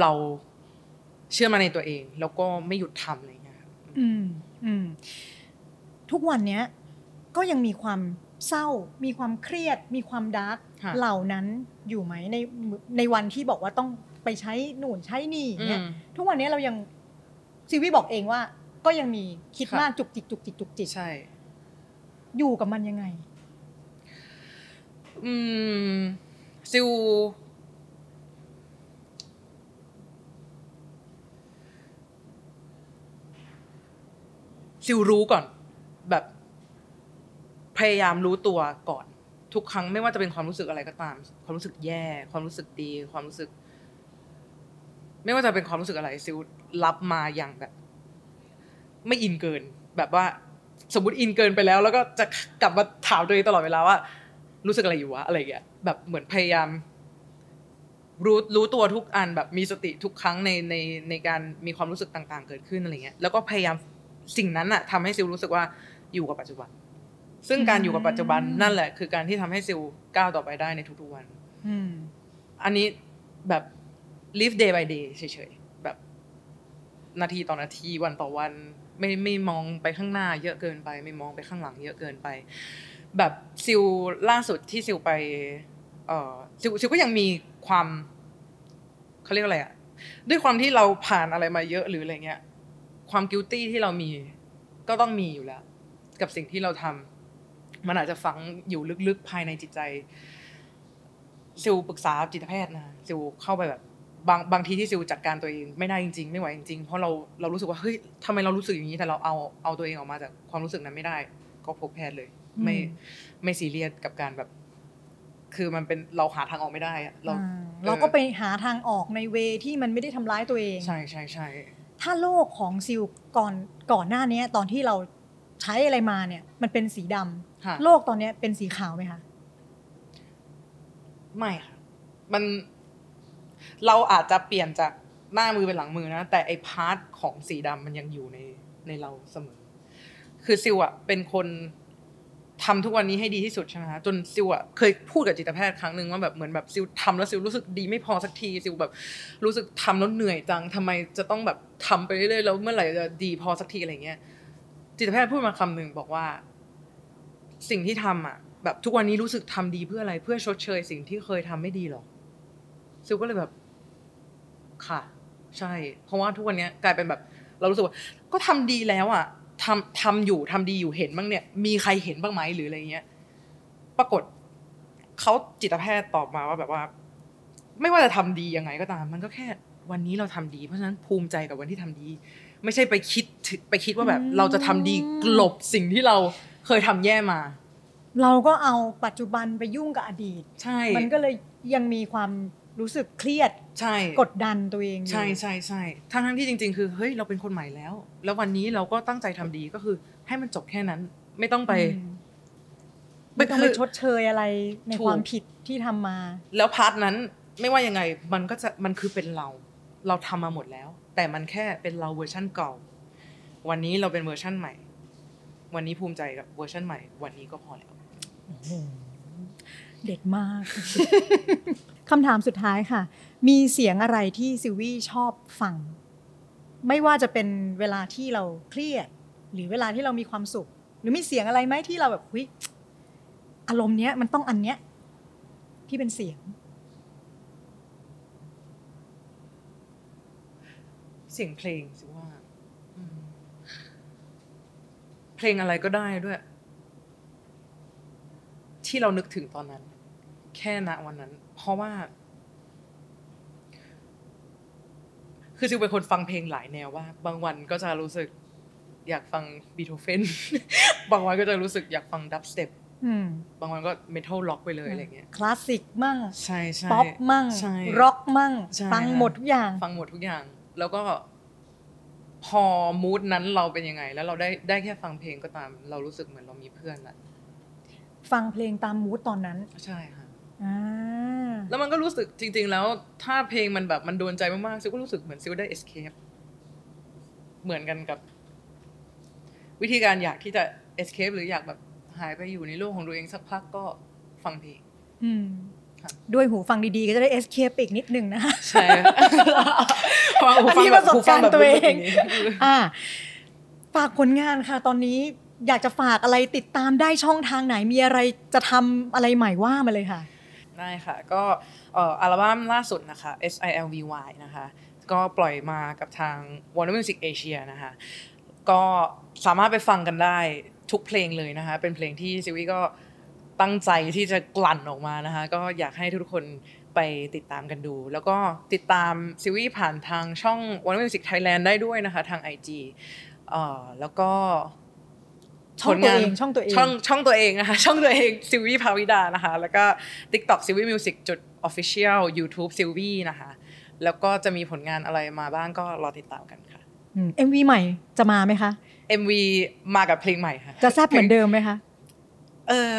เราเชื่อมาในตัวเอง แล้วก็ไม่หยุดทำอะไรเงี้ยครับอืมอืม ทุกวันเนี้ยก็ยังมีความเศร้า มีความเครียด มีความดาร์กค่ะ เหล่านั้นอยู่ไหมในในวันที่บอกว่าต้องไปใช้หนุนใช้นี่อย่างเงี้ยอืม ทุกวันนี้เรายังซีวีบอกเองว่า ก็ยังมีคิดค่ะ มากจุกจิกจุกจิกจุกจิกใช่ อยู่กับมันยังไง อืมซิลซิลรู้ก่อนแบบ พยายามรู้ตัวก่อน ทุกครั้งไม่ว่าจะเป็นความรู้สึกอะไรก็ตาม ความรู้สึกแย่ ความรู้สึกดี ความรู้สึก ไม่ว่าจะเป็นความรู้สึกอะไรซิลรับมาอย่างแบบ ไม่อินเกิน แบบว่า สมมติอินเกินไปแล้ว แล้วก็จะกลับมาถามตัวเองตลอดเวลาว่า รู้สึกอะไรอยู่วะอะไรอย่างเงี้ยแบบเหมือนพยายามรู้รู้ตัวทุกอันแบบมีสติทุกครั้งในในในการมีความรู้สึกต่าง ๆ เกิดขึ้นอะไรเงี้ยแล้วก็พยายามสิ่งนั้นอะทำให้ซิลรู้สึกว่าอยู่กับปัจจุบัน ซึ่งการอยู่กับปัจจุบันอืมนั่นแหละ คือการที่ทำให้ซิลก้าวต่อไปได้ในทุกๆวันอืมอันนี้แบบ live day by day เฉยๆ แบบ นาทีต่อนาทีวันต่อวัน ไม่ไม่มองไปข้างหน้าเยอะเกินไป ไม่มองไปข้างหลังเยอะเกินไป แบบซิลล่าสุดที่ซิลไป เอ่อซิลซิลก็ยังมีความเขาเรียกอะไรอะด้วยความที่เราผ่านอะไรมาเยอะหรืออะไรเงี้ย ความกิ i ตี้ที่เรามี ก็ต้องมีอยู่แล้ว กับสิ่งที่เราทำ มันอาจจะฝังอยู่ลึกๆภายในจิตใจซิลปรึกษาจิตแพทย์นะซิลเข้าไปแบบบางบางทีที่ซิลจัดการตัวเองไม่ได้จริงๆ ไม่ไหวจริงๆ เพราะเราเรารู้สึกว่าเฮ้ยทำไมเรารู้สึกอย่างนี้แต่เราเอาเอาตัวเองออกมาจากความรู้สึกนั้นไม่ได้ ก็พบแพทย์เลย ไม่อืมไม่ซีเรียสกับการแบบ คือมันเป็นเราหาทางออกไม่ได้อะเราอ่าเราก็ไปหาทางออกในเวที่มันไม่ได้ทำร้ายตัวเอง ใช่ใช่ใช่ถ้าโลกของซิลก่อนก่อนหน้านี้ตอนที่เราใช้อะไรมาเนี่ย มันเป็นสีดำ ค่ะโลกตอนเนี้ยเป็นสีขาวไหมคะไม่ค่ะ มันเราอาจจะเปลี่ยนจากหน้ามือเป็นหลังมือนะ แต่ไอ part ของสีดำมันยังอยู่ในในเราเสมอ คือซิลอะเป็นคนทำทุกวันนี้ให้ดีที่สุดใช่ไหมคะจนซิลอะเคยพูดกับจิตแพทย์ครั้งหนึ่งว่าแบบเหมือนแบบซิลทำแล้วซิลรู้สึกดีไม่พอสักทีซิลแบบรู้สึกทำแล้วเหนื่อยจังทำไมจะต้องแบบทำไปเรื่อยๆแล้วเมื่อไหร่จะดีพอสักทีอะไรเงี้ย จิตแพทย์พูดมาคำหนึ่งบอกว่า สิ่งที่ทำอะ แบบทุกวันนี้รู้สึกทำดีเพื่ออะไรเพื่อชดเชย สิ่งที่เคยทำไม่ดีหรอซิลก็เลยแบบ ค่ะ ใช่ เพราะว่าทุกวันเนี้ยกลายเป็นแบบ เรารู้สึกว่า ก็ทำดีแล้วอะทำทำอยู่ทำดีอยู่เห็นบ้างเนี่ย มีใครเห็นบ้างไหมหรืออะไรเงี้ย ปรากฏเขาจิตแพทย์ตอบมาว่าแบบว่า ไม่ว่าจะทำดียังไงก็ตาม มันก็แค่วันนี้เราทำดี เพราะฉะนั้นภูมิใจกับวันที่ทำดี ไม่ใช่ไปคิดถึไปคิดว่าแบบอืมเราจะทำดีกลบสิ่งที่เรา เคยทำแย่มา เราก็เอาปัจจุบันไปยุ่งกับอดีต ใช่มันก็เลยยังมีความรู้สึกเครียดใช่ กดดันตัวเองอยู่ใช่ใช่ใช่ทั้งทั้งที่จริง ๆ คือเฮ้ยเราเป็นคนใหม่แล้ว แล้ววันนี้เราก็ตั้งใจทำดีก็คือ ให้มันจบแค่นั้น ไม่ต้องไป อืมไม่ต้องไปคือชดเชยอะไรในถูก ความผิดที่ทำมา แล้วพาร์ทนั้นไม่ว่ายังไงมันก็จะมันคือเป็นเรา เราทำมาหมดแล้ว แต่มันแค่เป็นเราเวอร์ชั่นเก่า วันนี้เราเป็นเวอร์ชั่นใหม่ วันนี้ภูมิใจกับเวอร์ชั่นใหม่ วันนี้ก็พอแล้ว เด็ดมาก คำถามสุดท้ายค่ะ มีเสียงอะไรที่ซิลวี่ชอบฟัง ไม่ว่าจะเป็นเวลาที่เราเครียด หรือเวลาที่เรามีความสุข หรือมีเสียงอะไรไหมที่เราแบบหุยอารมณ์เนี้ยมันต้องอันเนี้ยที่เป็นเสียง เสียงเพลงสิว่าอืม เพลงอะไรก็ได้ด้วย ที่เรานึกถึงตอนนั้น แค่ณวันนั้น เพราะว่า คือจิวเป็นคนฟังเพลงหลายแนวว่า บางวันก็จะรู้สึก อยากฟังบีโธเฟนบางวันก็จะรู้สึกอยากฟัง dubstep อืมบางวันก็ metal rock ไปเลยอะไรเงี้ยคลาสสิกมั่งใช่ใช่ป๊อปมั่งใช่ร็อกมั่งใช่ฟังหมดทุกอย่าง ฟังหมดทุกอย่าง แล้วก็ พอมูดนั้นเราเป็นยังไง แล้วเราได้ได้แค่ฟังเพลงก็ตาม เรารู้สึกเหมือนเรามีเพื่อนละฟังเพลงตามมูดตอนนั้นใช่ค่ะอ่าแล้วมันก็รู้สึกจริง ๆ แล้วถ้าเพลงมันแบบมันโดนใจมากๆซิลก็รู้สึกเหมือนซิลได้ escape เหมือนกันกับ วิธีการอยากที่จะ escape หรืออยากแบบหายไปอยู่ในโลกของตัวเองสักพักก็ฟังเพลงอืมค่ะ ด้วยหูฟังดีๆ ก็จะได้เอสเคปอีกนิดนึงนะใช่ฟังหูอันฟังนี้แบปบระสบหูฟังแบบการณ์ตัวเองลึกๆย่านี้อ่าฝากผลงานค่ะ ตอนนี้อยากจะฝากอะไรติดตามได้ช่องทางไหนมีอะไรจะทำอะไรใหม่ว่ามาเลยค่ะ ได้ค่ะ ก็เอ่ออัลบั้มล่าสุดนะคะ S I L V Y นะคะ ก็ปล่อยมากับทาง Warner Music Asia นะคะ ก็สามารถไปฟังกันได้ทุกเพลงเลยนะคะ เป็นเพลงที่ซิวี่ก็ ตั้งใจที่จะกลั่นออกมานะคะ ก็อยากให้ทุกคนไปติดตามกันดู แล้วก็ติดตามซิวี่ผ่านทางช่อง Warner Music Thailand ได้ด้วยนะคะ ทาง IG เอ่อแล้วก็ช่องตัวเองช่องตัวเองช่องช่องตัวเองนะคะช่องตัวเองซิลวี่ภาวิดานะคะ แล้วก็ TikTok ซิลวี่มิวสิกจุด Official YouTube ซิลวี่นะคะ แล้วก็จะมีผลงานอะไรมาบ้างก็รอติดตามกันค่ะเอ็มวีใหม่จะมาไหมคะ MV มากับเพลงใหม่ค่ะ จะแซบเหมือนเดิมไหมคะ เออ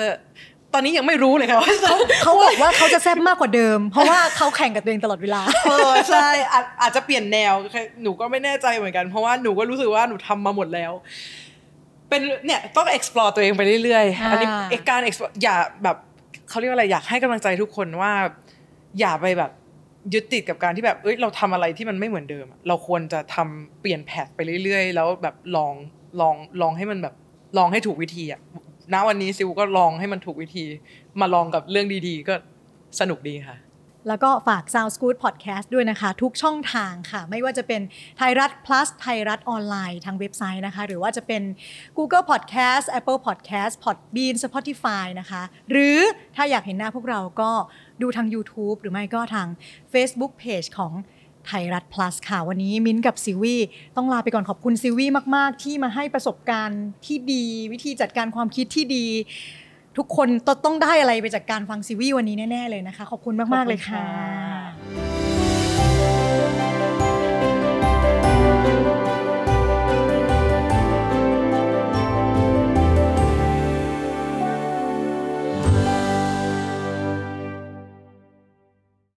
ตอนนี้ยังไม่รู้เลยค่ะว่าจะเขาบอกว่าเขาจะแซบมากกว่าเดิม เพราะว่าเขาแข่งกับตัวเองตลอดเวลาเออใช่อาจอาจจะเปลี่ยนแนวหนูก็ไม่แน่ใจเหมือนกัน เพราะว่าหนูก็รู้สึกว่าหนูทำมาหมดแล้ว เป็นเนี่ยต้อง explore ตัวเองไปเรื่อยๆอันนี้อ่าเอกการ explore อย่าแบบเขาเรียกว่าอะไรอยากให้กำลังใจทุกคนว่า อย่าไปแบบยึดติดกับการที่แบบเอ้ยเราทำอะไรที่มันไม่เหมือนเดิมอะเราควรจะทำเปลี่ยนแพทไปเรื่อยๆ แล้วแบบลองลองลองให้มันแบบลองให้ถูกวิธีอะ ณวันนี้ซิวก็ลองให้มันถูกวิธี มาลองกับเรื่องดีๆ ก็สนุกดีค่ะ แล้วก็ฝาก Sound Scoot Podcast ด้วยนะคะ ทุกช่องทางค่ะ ไม่ว่าจะเป็นไทยรัฐ plus ไทยรัฐออนไลน์ทางเว็บไซต์นะคะ หรือว่าจะเป็น Google Podcast Apple Podcast Podbean Spotify นะคะ หรือถ้าอยากเห็นหน้าพวกเราก็ดูทาง YouTube หรือไม่ก็ทาง Facebook Page ของ ไทยรัฐ plus ค่ะ วันนี้มิ้นกับซิวีต้องลาไปก่อนขอบคุณซิวีมากๆ ที่มาให้ประสบการณ์ที่ดี วิธีจัดการความคิดที่ดี ทุกคนต้องได้อะไรไปจากการฟังซิวีวันนี้แน่ ๆ เลยนะคะ ขอบคุณมากๆเลยค่ะขอบคุณค่ะ